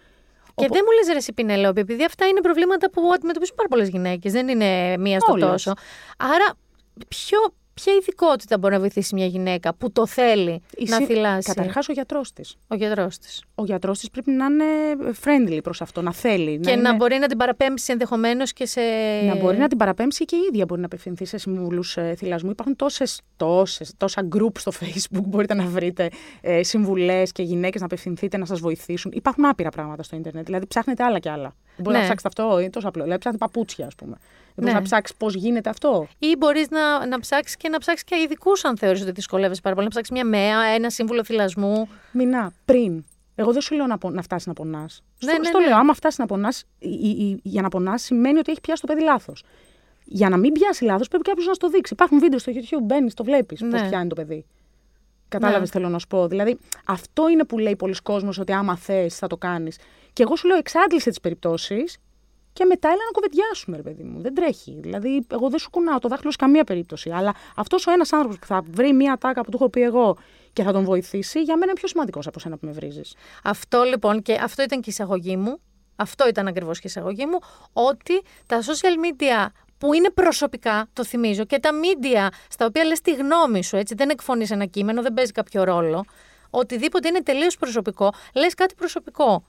Και Οπο- δεν μου λες ρε εσύ Πινελόπη, επειδή αυτά είναι προβλήματα που αντιμετωπίζουν πάρα πολλές γυναίκες. Δεν είναι μία στο Όλες. τόσο. Άρα, ποιο, ποια ειδικότητα μπορεί να βοηθήσει μια γυναίκα που το θέλει Η να συ- θυλάσει; Καταρχάς ο γιατρός της. ο γιατρός της. Ο γιατρός της πρέπει να είναι friendly προς αυτό, να θέλει. Και να, είναι- μπορεί να την παραπέμψει ενδεχομένως και σε. να μπορεί να την παραπέμψει και η ίδια μπορεί να απευθυνθεί σε συμβούλους ε, θυλασμού. Υπάρχουν τόσες, τόσες, τόσα group στο Facebook που <laughs> μπορείτε να βρείτε ε, συμβουλές και γυναίκες να απευθυνθείτε να σας βοηθήσουν. Υπάρχουν άπειρα πράγματα στο Ιντερνετ. Δηλαδή ψάχνετε άλλα και άλλα. Δεν μπορεί Ναι. να ψάξετε αυτό, είναι τόσο απλό. Δηλαδή ψάχνετε παπούτσια, ας πούμε. Δεν μπορείς Ναι. να ψάξεις πώς γίνεται αυτό. Ή μπορείς να, να ψάξεις και να ψάξεις και ειδικούς, αν θεωρείς ότι δυσκολεύεσαι πάρα πολύ. Να ψάξεις μια ΜΕΑ, ένα σύμβουλο θυλασμού. Μηνά, πριν. Εγώ δεν σου λέω να, πο- να φτάσεις να πονάς. Ναι, στο, ναι, στο ναι. λέω, άμα φτάσεις να πονάς, για να πονάς σημαίνει ότι έχει πιάσει το παιδί λάθος. Για να μην πιάσει λάθος, πρέπει κάποιος να στο δείξει. Υπάρχουν βίντεο στο YouTube, μπαίνεις, το βλέπεις Ναι. πώ πιάνει το παιδί. Κατάλαβες, Ναι. θέλω να σου πω. Δηλαδή, αυτό είναι που λέει πολλοί κόσμος ότι άμα θες θα το κάνεις. Και εγώ σου λέω, εξάντλησε τις περιπτώσεις και μετά έλα να κουβεντιάσουμε, ρε παιδί μου. Δεν τρέχει. Δηλαδή, εγώ δεν σου κουνάω το δάχτυλο σε καμία περίπτωση. Αλλά αυτός ο ένας άνθρωπος που θα βρει μία τάκα που του έχω πει εγώ και θα τον βοηθήσει, για μένα είναι πιο σημαντικός από σένα που με βρίζεις. Αυτό λοιπόν και αυτό ήταν και η εισαγωγή μου. Αυτό ήταν ακριβώς και η εισαγωγή μου. Ότι τα social media που είναι προσωπικά, το θυμίζω, και τα media στα οποία λες τη γνώμη σου, έτσι, δεν εκφωνείς ένα κείμενο, δεν παίζει κάποιο ρόλο. Οτιδήποτε είναι τελείως προσωπικό, λες κάτι προσωπικό.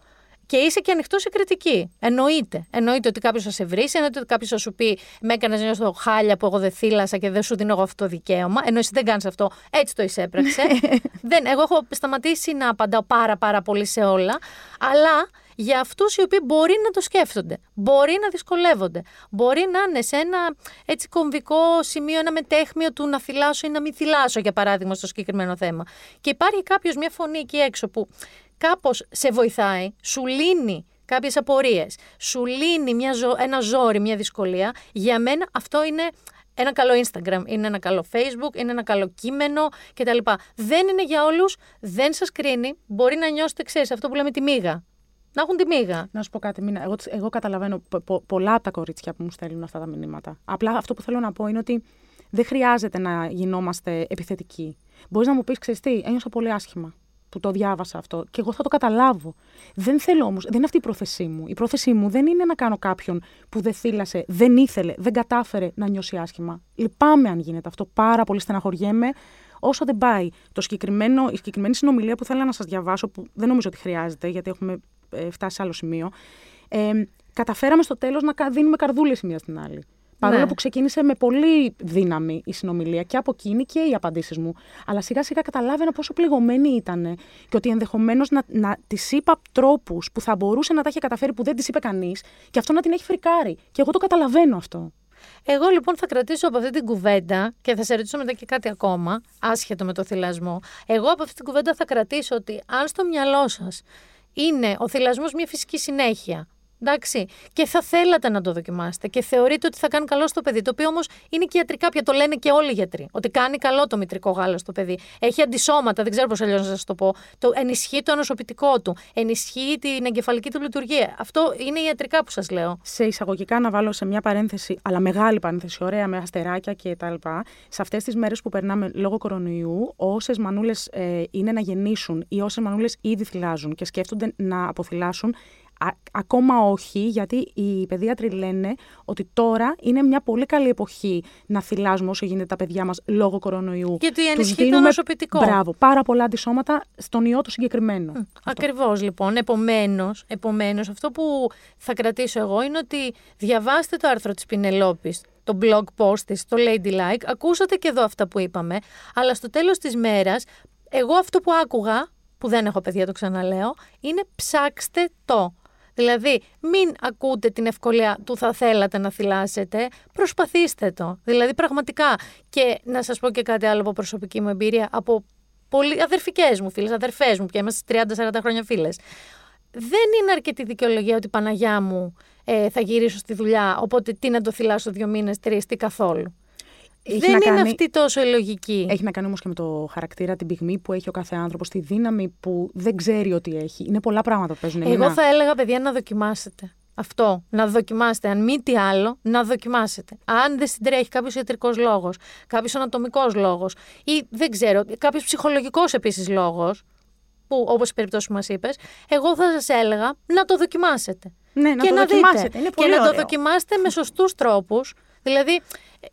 Και είσαι και ανοιχτός σε κριτική. Εννοείται. Εννοείται ότι κάποιος θα σε βρει, εννοείται ότι κάποιος θα σου πει Με έκανες να νιώσω χάλια που εγώ δεν θύλασα και δεν σου δίνω εγώ αυτό το δικαίωμα. Ενώ εσύ δεν κάνεις αυτό, έτσι το εισέπραξε. <laughs> δεν, εγώ έχω σταματήσει να απαντάω πάρα πάρα πολύ σε όλα. Αλλά για αυτούς οι οποίοι μπορεί να το σκέφτονται, μπορεί να δυσκολεύονται, μπορεί να είναι σε ένα έτσι κομβικό σημείο, ένα μετέχμιο του να θυλάσω ή να μην θυλάσω, για παράδειγμα, στο συγκεκριμένο θέμα. Και υπάρχει κάποιος, μια φωνή εκεί έξω που κάπως σε βοηθάει, σου λύνει κάποιες απορίες, σου λύνει μια ζω- ένα ζόρι, μια δυσκολία, για μένα αυτό είναι ένα καλό Instagram, είναι ένα καλό Facebook, είναι ένα καλό κείμενο κτλ. Δεν είναι για όλους, δεν σας κρίνει, μπορεί να νιώσετε, ξέρεις, αυτό που λέμε τη μίγα. Να έχουν τη μίγα. Να σου πω κάτι, Μίνα. Εγώ, εγώ καταλαβαίνω πο- πο- πολλά από τα κορίτσια που μου στέλνουν αυτά τα μηνύματα. Απλά αυτό που θέλω να πω είναι ότι δεν χρειάζεται να γινόμαστε επιθετικοί. Μπορείς να μου πεις, ξέρεις τι, ένιωσα πολύ άσχημα που το διάβασα αυτό. Και εγώ θα το καταλάβω. Δεν θέλω όμως, δεν είναι αυτή η πρόθεσή μου. Η πρόθεσή μου δεν είναι να κάνω κάποιον που δεν θύλασε, δεν ήθελε, δεν κατάφερε να νιώσει άσχημα. Λυπάμαι αν γίνεται αυτό. Πάρα πολύ στεναχωριέμαι. Όσο δεν πάει το συγκεκριμένο, η συγκεκριμένη συνομιλία που θέλω να σας διαβάσω, που δεν νομίζω ότι χρειάζεται, γιατί έχουμε ε, φτάσει σε άλλο σημείο. Ε, καταφέραμε στο τέλος να κα- δίνουμε καρδούλες η μία στην άλλη. Παρόλο Ναι. που ξεκίνησε με πολύ δύναμη η συνομιλία και από εκείνη και οι απαντήσεις μου. Αλλά σιγά σιγά καταλάβαινα πόσο πληγωμένη ήταν και ότι ενδεχομένως να, να της είπα τρόπους που θα μπορούσε να τα είχε καταφέρει που δεν της είπε κανείς και αυτό να την έχει φρικάρει. Και εγώ το καταλαβαίνω αυτό. Εγώ λοιπόν θα κρατήσω από αυτή την κουβέντα και θα σε ρωτήσω μετά και κάτι ακόμα, άσχετο με το θυλασμό. Εγώ από αυτή την κουβέντα θα κρατήσω ότι αν στο μυαλό σας είναι ο θυλασμός μια φυσική συνέχεια. Εντάξει. Και θα θέλατε να το δοκιμάσετε και θεωρείτε ότι θα κάνει καλό στο παιδί. Το οποίο όμως είναι και ιατρικά πια, το λένε και όλοι οι γιατροί. Ότι κάνει καλό το μητρικό γάλα στο παιδί. Έχει αντισώματα, δεν ξέρω πώς αλλιώς να σας το πω. Το ενισχύει το ανοσοποιητικό του. Ενισχύει την εγκεφαλική του λειτουργία. Αυτό είναι ιατρικά που σας λέω. σε εισαγωγικά να βάλω σε μια παρένθεση, αλλά μεγάλη παρένθεση, ωραία, με αστεράκια και τα λοιπά. Σε αυτές τις μέρες που περνάμε λόγω κορονοϊού, όσες μανούλες ε, είναι να γεννήσουν ή όσες μανούλες ήδη θυλάζουν και σκέφτονται να αποθυλάσουν, α- ακόμα όχι, γιατί οι παιδίατροι λένε ότι τώρα είναι μια πολύ καλή εποχή να θυλάζουμε όσο γίνεται τα παιδιά μας λόγω κορονοϊού. Γιατί Τους ενισχύει το δίνουμε- νοσοποιητικό. Μπράβο, πάρα πολλά αντισώματα στον ιό το συγκεκριμένο. Ακριβώς λοιπόν. Επομένως, επομένως, αυτό που θα κρατήσω εγώ είναι ότι διαβάστε το άρθρο της Πινελόπης, το blog post της, το Ladylike. Ακούσατε και εδώ αυτά που είπαμε. Αλλά στο τέλος της μέρας, εγώ αυτό που άκουγα, που δεν έχω παιδιά, το ξαναλέω, είναι ψάξτε το. Δηλαδή, μην ακούτε την ευκολία του θα θέλατε να θυλάσετε, προσπαθήστε το. Δηλαδή, πραγματικά. Και να σας πω και κάτι άλλο από προσωπική μου εμπειρία, από πολύ αδερφικές μου φίλες, αδερφές μου, πια είμαστε 30-40 χρόνια φίλες. Δεν είναι αρκετή δικαιολογία ότι Παναγιά μου ε, θα γυρίσω στη δουλειά, οπότε τι να το θυλάσω δύο μήνες, τρεις, τι καθόλου. Έχει Δεν να είναι κάνει- αυτή τόσο η λογική. Έχει να κάνει όμως και με το χαρακτήρα, την πυγμή που έχει ο κάθε άνθρωπος, τη δύναμη που δεν ξέρει ότι έχει. Είναι πολλά πράγματα που παίζουν. Εγώ Εμένα- θα έλεγα, παιδιά, να δοκιμάσετε. αυτό, να δοκιμάσετε. Αν μη τι άλλο, να δοκιμάσετε. Αν δεν συντρέχει κάποιος ιατρικός λόγος, κάποιος ανατομικός λόγος ή δεν ξέρω, κάποιος ψυχολογικός επίσης λόγος, που όπως η περίπτωση που μας είπες, εγώ θα σας έλεγα να το δοκιμάσετε. Ναι, να και το να δοκιμάσετε. δείτε. Είναι και πολύ να το ωραίο. δοκιμάσετε με σωστούς τρόπους. Δηλαδή,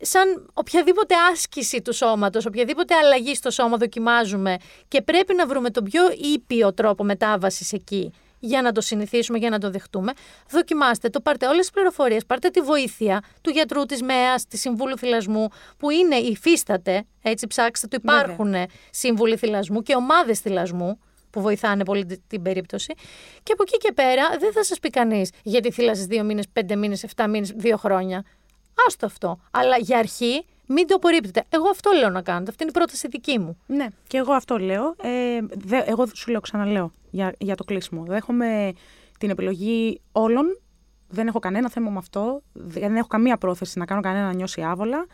σαν οποιαδήποτε άσκηση του σώματος, οποιαδήποτε αλλαγή στο σώμα δοκιμάζουμε και πρέπει να βρούμε τον πιο ήπιο τρόπο μετάβασης εκεί για να το συνηθίσουμε, για να το δεχτούμε, δοκιμάστε το, πάρτε όλες τις πληροφορίες, πάρτε τη βοήθεια του γιατρού, της ΜΕΑΣ, της Συμβούλου Θυλασμού, που είναι, υφίσταται, έτσι ψάξτε το, Βέβαια. υπάρχουν σύμβουλοι θυλασμού και ομάδες θυλασμού που βοηθάνε πολύ τη- την περίπτωση. Και από εκεί και πέρα δεν θα σας πει κανείς γιατί θύλασες δύο μήνες, πέντε μήνες, εφτά μήνες, δύο χρόνια. Άστο αυτό. Αλλά για αρχή μην το απορρίπτετε. Εγώ αυτό λέω να κάνετε. Αυτή είναι η πρόταση δική μου. Ναι, και εγώ αυτό λέω. Ε, δε, εγώ σου λέω, ξαναλέω για, για το κλείσιμο. Δέχομαι την επιλογή όλων. Δεν έχω κανένα θέμα με αυτό. Δεν έχω καμία πρόθεση να κάνω κανένα να νιώσει άβολα.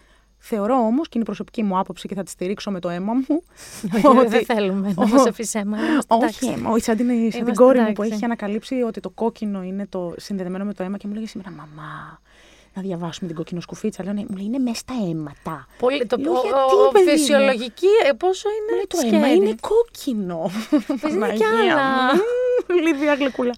Θεωρώ όμως, και είναι η προσωπική μου άποψη και θα τη στηρίξω με το αίμα μου. <laughs> δεν θέλουμε να μας αφήσει αίμα. Είμαστε Όχι, εντάξει. αίμα. Όχι, σαν την, σαν την Είμαστε κόρη μου που εντάξει. έχει ανακαλύψει ότι το κόκκινο είναι το συνδεδεμένο με το αίμα και μου λέγε σήμερα Μαμά, να διαβάσουμε την κοκκινοσκουφίτσα. Λέω, ναι, μου λέει είναι μέσα στα αίματα. Πολύ, το, Λέω, ο, «Γιατί, ο- ο παιδί μου;» φυσιολογική, ε, πόσο Μου είναι λέει το σκέρι. αίμα είναι κόκκινο. είναι κι Παναγία άλλα. μου. Λίδια γλυκούλα.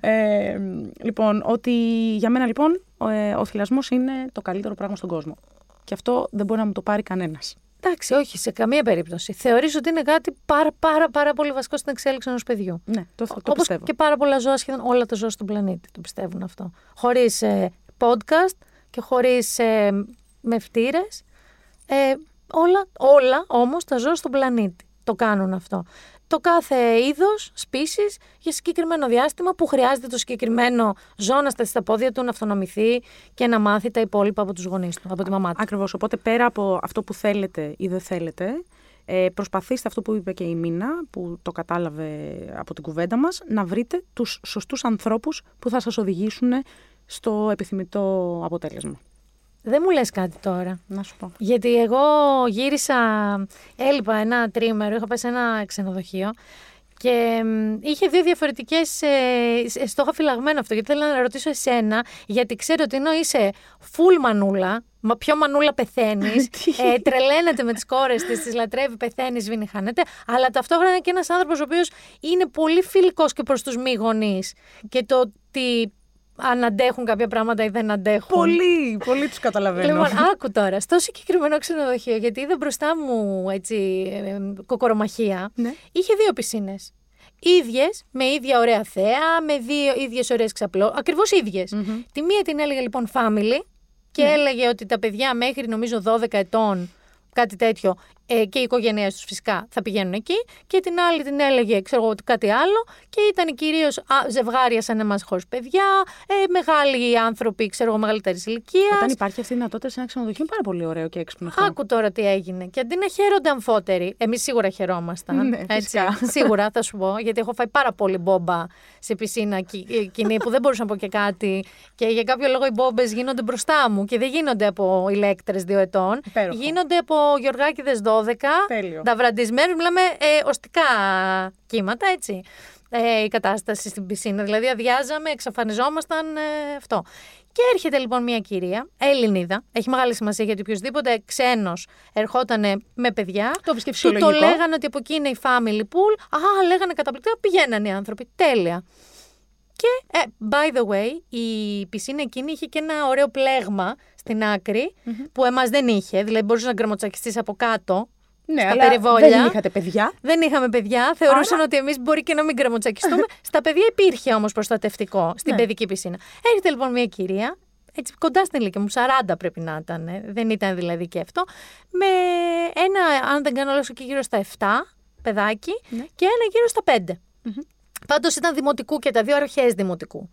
Ε, λοιπόν, ότι για μένα λοιπόν ο, ε, ο θυλασμός είναι το καλύτερο πράγμα στον κόσμο. Και αυτό δεν μπορεί να μου το πάρει κανένας. Εντάξει, όχι, σε καμία περίπτωση. Θεωρείς ότι είναι κάτι πάρα, πάρα, πάρα πολύ βασικό στην εξέλιξη ενός παιδιού. Ναι, το, το Όπως πιστεύω. και πάρα πολλά ζώα, σχεδόν όλα τα ζώα στον πλανήτη το πιστεύουν αυτό. Χωρίς ε, podcast και χωρίς ε, μευτήρες. Ε, όλα, όλα όμως τα ζώα στον πλανήτη το κάνουν αυτό. Το κάθε είδος, species, για συγκεκριμένο διάστημα που χρειάζεται το συγκεκριμένο ζώο να σταθεί στα πόδια του, να αυτονομηθεί και να μάθει τα υπόλοιπα από τους γονείς του, από τη μαμά του. Ακριβώς. Οπότε πέρα από αυτό που θέλετε ή δεν θέλετε, ε, προσπαθήστε αυτό που είπε και η Μίνα, που το κατάλαβε από την κουβέντα μας, να βρείτε τους σωστούς ανθρώπους που θα σας οδηγήσουν στο επιθυμητό αποτέλεσμα. Δεν μου λες κάτι τώρα. Να σου πω. Γιατί εγώ γύρισα, έλειπα ένα τρίμερο, είχα πάει σε ένα ξενοδοχείο και μ, είχε δύο διαφορετικές. Ε, ε, στο είχα φυλαγμένο αυτό, γιατί θέλω να ρωτήσω εσένα, γιατί ξέρω ότι ενώ είσαι full μανούλα, μα πιο μανούλα πεθαίνεις, <laughs> ε, τρελαίνεται με τις κόρες της, τις λατρεύει, πεθαίνεις, σβήνει, χάνεται, αλλά ταυτόχρονα είναι και ένας άνθρωπος ο οποίος είναι πολύ φιλικός και προς τους μη γονείς. Και το ότι αν αντέχουν κάποια πράγματα ή δεν αντέχουν. Πολύ, πολύ τους καταλαβαίνω. Λοιπόν, άκου τώρα, στο συγκεκριμένο ξενοδοχείο, γιατί είδα μπροστά μου έτσι ε, κοκορομαχία, Ναι. είχε δύο πισίνες. Ίδιες, με ίδια ωραία θέα, με δύο ίδιες ωραίες ξαπλώ, ακριβώς ίδιες. Τη μία την έλεγε λοιπόν family και Ναι. έλεγε ότι τα παιδιά μέχρι νομίζω 12 ετών, κάτι τέτοιο, ε, και οι οικογένειές τους φυσικά θα πηγαίνουν εκεί. Και την άλλη την έλεγε, ξέρω εγώ, κάτι άλλο. Και ήταν κυρίως ζευγάρια σαν εμάς χωρίς παιδιά, ε, μεγάλοι άνθρωποι, ξέρω εγώ, μεγαλύτερης ηλικίας. Όταν υπάρχει αυτή η δυνατότητα σε ένα ξενοδοχείο, είναι πάρα πολύ ωραίο και έξυπνο αυτό. Άκου τώρα τι έγινε. Και αντί να χαίρονται αμφότεροι, εμείς σίγουρα χαιρόμασταν. Ναι, έτσι, φυσικά. <laughs> σίγουρα θα σου πω, γιατί έχω φάει πάρα πολύ μπόμπα σε πισίνα κι- ε, κοινή που δεν μπορούσα να πω και κάτι. Και για κάποιο λόγο οι μπόμπες γίνονται μπροστά μου και δεν γίνονται από ηλέκτρες δύο ετών. Υπέροχο. Γίνονται από Γιωργάκηδε 12. Τέλειο. Ταυραντισμένου, μιλάμε ε, οστικά κύματα, έτσι. Ε, η κατάσταση στην πισίνα. Δηλαδή, αδειάζαμε, εξαφανιζόμασταν ε, αυτό. Και έρχεται λοιπόν μια κυρία, Ελληνίδα, έχει μεγάλη σημασία γιατί οποιοδήποτε ξένος ερχόταν με παιδιά. Το βρίσκε του το φυσιολογικό. λέγανε ότι από εκεί είναι η family pool. Α, λέγανε καταπληκτικά, πηγαίνανε οι άνθρωποι. Τέλεια. Και, ε, by the way, η πισίνα εκείνη είχε και ένα ωραίο πλέγμα στην ακρη που εμάς δεν είχε. Δηλαδή, μπορούσες να γκρεμοτσακιστείς από κάτω. Ναι, στα αλλά περιβόλια. δεν είχατε παιδιά. Δεν είχαμε παιδιά. Θεωρούσαν ότι εμείς μπορεί και να μην γκρεμοτσακιστούμε. <laughs> Στα παιδιά υπήρχε όμως προστατευτικό στην Ναι. παιδική πισίνα. Έρχεται λοιπόν μια κυρία, έτσι κοντά στην ηλικία μου, 40 πρέπει να ήταν. ε, Δεν ήταν δηλαδή και αυτό. Με ένα, αν δεν κάνω λάθος, και γύρω στα 7 παιδάκι Ναι. και ένα γύρω στα 5. Πάντως ήταν δημοτικού και τα δύο αρχές δημοτικού.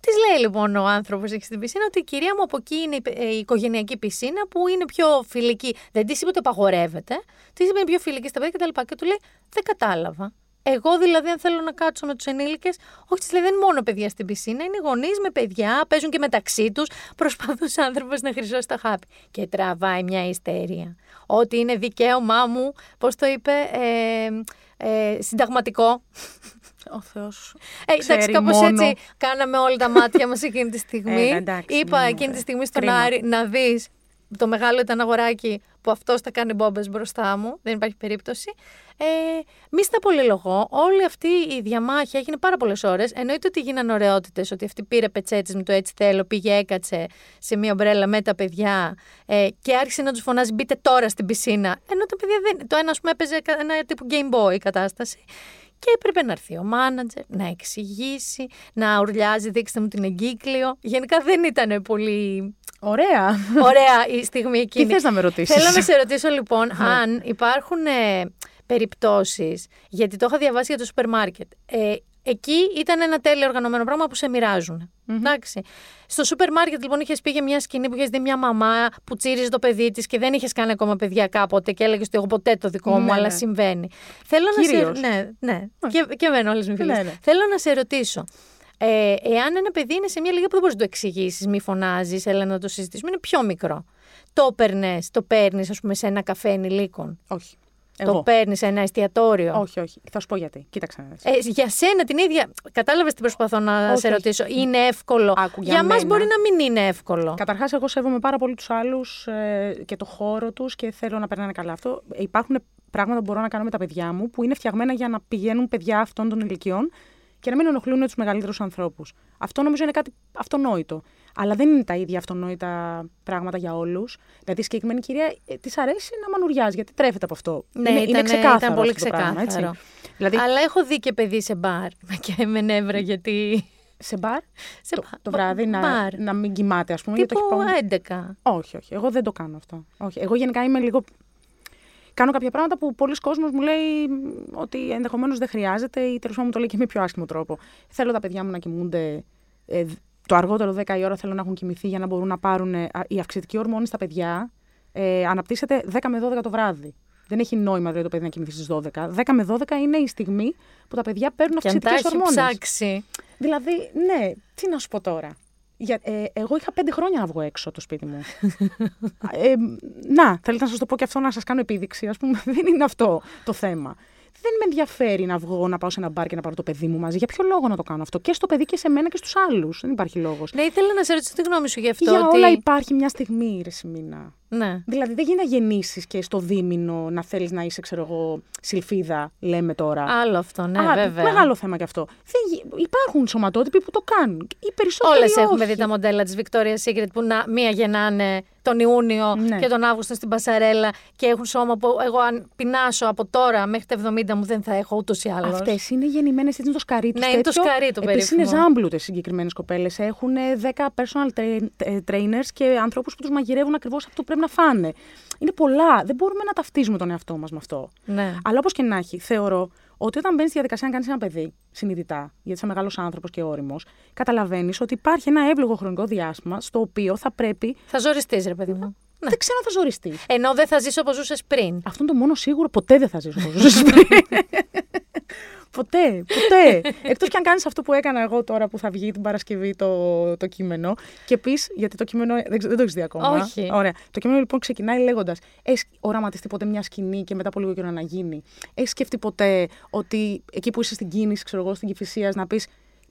Τη λέει λοιπόν ο άνθρωπος εκεί στην πισίνα ότι η κυρία μου από εκεί είναι η, ε, η οικογενειακή πισίνα που είναι πιο φιλική. Δεν της είπε ότι απαγορεύεται. Της είπε είναι πιο φιλική στα παιδιά κτλ. Και του λέει Δεν κατάλαβα. Εγώ δηλαδή, αν θέλω να κάτσω με τους ενήλικες, όχι, της λέει δεν είναι μόνο παιδιά στην πισίνα, είναι γονείς με παιδιά, παίζουν και μεταξύ τους. Προσπαθούσε ο άνθρωπος να χρυσώσει τα χάπη. Και τραβάει μια ιστερία. Ότι είναι δικαίωμά μου, πώς το είπε, ε, ε, συνταγματικό. Ο Θεός. Ε, εντάξει, ξέρει κάπως μόνο. έτσι κάναμε όλα τα μάτια μας εκείνη τη στιγμή. Ε, εντάξει, Είπα ναι, εκείνη ωραία. τη στιγμή στον Κρίμα. Άρη να δεις. Το μεγάλο ήταν αγοράκι που αυτός θα κάνει μπόμπες μπροστά μου. Δεν υπάρχει περίπτωση. Ε, μη στα πολυλογώ. Όλη αυτή η διαμάχη έγινε πάρα πολλές ώρες. Εννοείται ότι γίνανε ωραιότητες, ότι αυτή πήρε πετσέτες με το έτσι θέλω, πήγε, έκατσε σε μία ομπρέλα με τα παιδιά ε, και άρχισε να τους φωνάζει μπείτε τώρα στην πισίνα. Ενώ τα παιδιά δεν. Το ένα, ας πούμε, έπαιζε κα- ένα τύπου Game Boy κατάσταση. Και έπρεπε να έρθει ο μάνατζερ, να εξηγήσει, να ουρλιάζει, δείξτε μου την εγκύκλιο. Γενικά δεν ήταν πολύ Ωραία. ωραία η στιγμή εκείνη. θες να με ρωτήσεις; Θέλω να σε ρωτήσω λοιπόν αν υπάρχουν ε, περιπτώσεις, γιατί το είχα διαβάσει για το σούπερ μάρκετ. Ε, εκεί ήταν ένα τέλειο οργανωμένο πράγμα που σε μοιραζουν Εντάξει. Στο σούπερ μάρκετ λοιπόν είχες πει για μια σκηνή που είχες δει μια μαμά που τσίριζε το παιδί της και δεν είχες κάνει ακόμα παιδιά κάποτε και έλεγες ότι εγώ ποτέ το δικό μου, Ναι, αλλά ναι. συμβαίνει. Θέλω να Κυρίως. σε. Ναι, ναι. Και, και εμένα όλες μου φίλες. Ναι, ναι. Θέλω να σε ρωτήσω. Ε, εάν ένα παιδί είναι σε μια λίγα που δεν μπορείς να το εξηγήσεις, μη φωνάζεις, έλα να το συζητήσουμε, είναι πιο μικρό. Το παίρνει, το παίρνεις, ας πούμε, σε ένα καφέ ενηλίκων; όχι. Το Εγώ. παίρνεις σε ένα εστιατόριο. Όχι, όχι. Θα σου πω γιατί. Κοίταξε να δεις. Ε, για σένα την ίδια. Κατάλαβες τι προσπαθώ να Όχι, σε όχι. ρωτήσω. Είναι εύκολο. Άκου, για για μας μένα. μπορεί να μην είναι εύκολο. Καταρχάς, εγώ σέβομαι πάρα πολύ τους άλλους ε, και το χώρο τους και θέλω να περνάνε καλά. Αυτό, ε, υπάρχουν πράγματα που μπορώ να κάνω με τα παιδιά μου που είναι φτιαγμένα για να πηγαίνουν παιδιά αυτών των ηλικιών και να μην ενοχλούν τους μεγαλύτερους ανθρώπους. Αυτό νομίζω είναι κάτι αυτονόητο. Αλλά δεν είναι τα ίδια αυτονόητα πράγματα για όλους. Δηλαδή, η συγκεκριμένη κυρία της αρέσει να μανουριάζει, γιατί τρέφεται από αυτό. Ναι, είναι, ήταν, είναι ξεκάθαρο ήταν πολύ αυτό το πράγμα, ξεκάθαρο. έτσι. Δηλαδή, Αλλά έχω δει και παιδί σε μπαρ και με νεύρα γιατί. σε μπαρ, Σε το, μπα- το βράδυ να, μπαρ. να μην κοιμάται, ας πούμε. γιατί Τύπου το έχει πάει- 11. Όχι, όχι. Εγώ δεν το κάνω αυτό. Όχι. Εγώ γενικά είμαι λίγο. Κάνω κάποια πράγματα που πολλοί κόσμος μου λέει μ, ότι ενδεχομένως δεν χρειάζεται ή τέλος πάντων μου το λέει και με πιο άσχημο τρόπο. Θέλω τα παιδιά μου να κοιμούνται. ε, δ- το αργότερο 10 η ώρα θέλω να έχουν κοιμηθεί για να μπορούν να πάρουν. ε, α, η αυξητική ορμόνη στα παιδιά ε, αναπτύσσεται 10 με 12 το βράδυ. Δεν έχει νόημα δηλαδή το παιδί να κοιμηθεί στις 12. 10 με 12 είναι η στιγμή που τα παιδιά παίρνουν Και αν τα αυξητικέ έχει ορμόνες. ψάξει. Δηλαδή, ναι, τι να σου πω τώρα. Για, ε, εγώ είχα πέντε χρόνια να βγω έξω από το σπίτι μου. <laughs> ε, να, θέλετε να σας το πω και αυτό να σας κάνω επίδειξη. Ας πούμε, <laughs> δεν είναι αυτό το θέμα. Δεν με ενδιαφέρει να βγω, να πάω σε ένα μπαρ και να πάρω το παιδί μου μαζί. Για ποιο λόγο να το κάνω αυτό; Και στο παιδί και σε μένα και στους άλλους. Δεν υπάρχει λόγος. Ναι, ήθελα να σε ρωτήσω τη γνώμη σου γι' αυτό. Για ότι... όλα υπάρχει μια στιγμή, ρε Σιμίνα. Ναι. Δηλαδή δεν γίνει να γεννήσεις και στο δίμηνο να θέλεις να είσαι, ξέρω εγώ, σιλφίδα, λέμε τώρα. Άλλο αυτό, ναι, Α, βέβαια. Μεγάλο θέμα κι αυτό. Δεν, γι- υπάρχουν σωματότυποι που το κάνουν. Οι περισσότεροι Όλες έχουμε όχι. δει τα μοντέλα της Victoria's Secret που να, μία γεννάνε τον Ιούνιο Ναι. και τον Αύγουστο στην Πασαρέλα και έχουν σώμα που εγώ αν πεινάσω από τώρα μέχρι τα 70 μου δεν θα έχω ούτως ή άλλως. Αυτές είναι γεννημένες, έτσι είναι το σκαρί τους. Ναι, είναι το σκαρί του Επίσης είναι περίφημο. ζάμπλουτε συγκεκριμένες κοπέλες. Έχουν 10 personal tra- ε, trainers και ανθρώπους που τους μαγειρεύουν ακριβώς αυτό που πρέπει να φάνε. Είναι πολλά. Δεν μπορούμε να ταυτίζουμε τον εαυτό μας με αυτό. Ναι. Αλλά όπως και να έχει, θεωρώ ότι όταν μπαίνεις στη διαδικασία να κάνεις ένα παιδί συνειδητά, γιατί είσαι μεγάλος άνθρωπος και όριμος, καταλαβαίνεις ότι υπάρχει ένα εύλογο χρονικό διάστημα στο οποίο θα πρέπει. Θα ζοριστείς, ρε παιδί μου. Ναι. Δεν ξέρω αν θα ζοριστείς. Ενώ δεν θα ζήσει όπως ζούσες πριν. Αυτό είναι το μόνο σίγουρο. Ποτέ δεν θα ζήσω όπως ζούσες πριν. <laughs> ποτέ, ποτέ. <laughs> Εκτός κι αν κάνεις αυτό που έκανα εγώ τώρα που θα βγει την Παρασκευή το, το κείμενο. Και πεις, γιατί το κείμενο δεν, ξε- δεν το έχεις δει ακόμα. Όχι. Ωραία. Το κείμενο λοιπόν ξεκινάει λέγοντας: Έχεις οραματιστεί ποτέ μια σκηνή και μετά από λίγο καιρό να γίνει; Έχεις σκεφτεί ποτέ ότι εκεί που είσαι στην κίνηση, ξέρω εγώ, στην Κυφυσίας, να πεις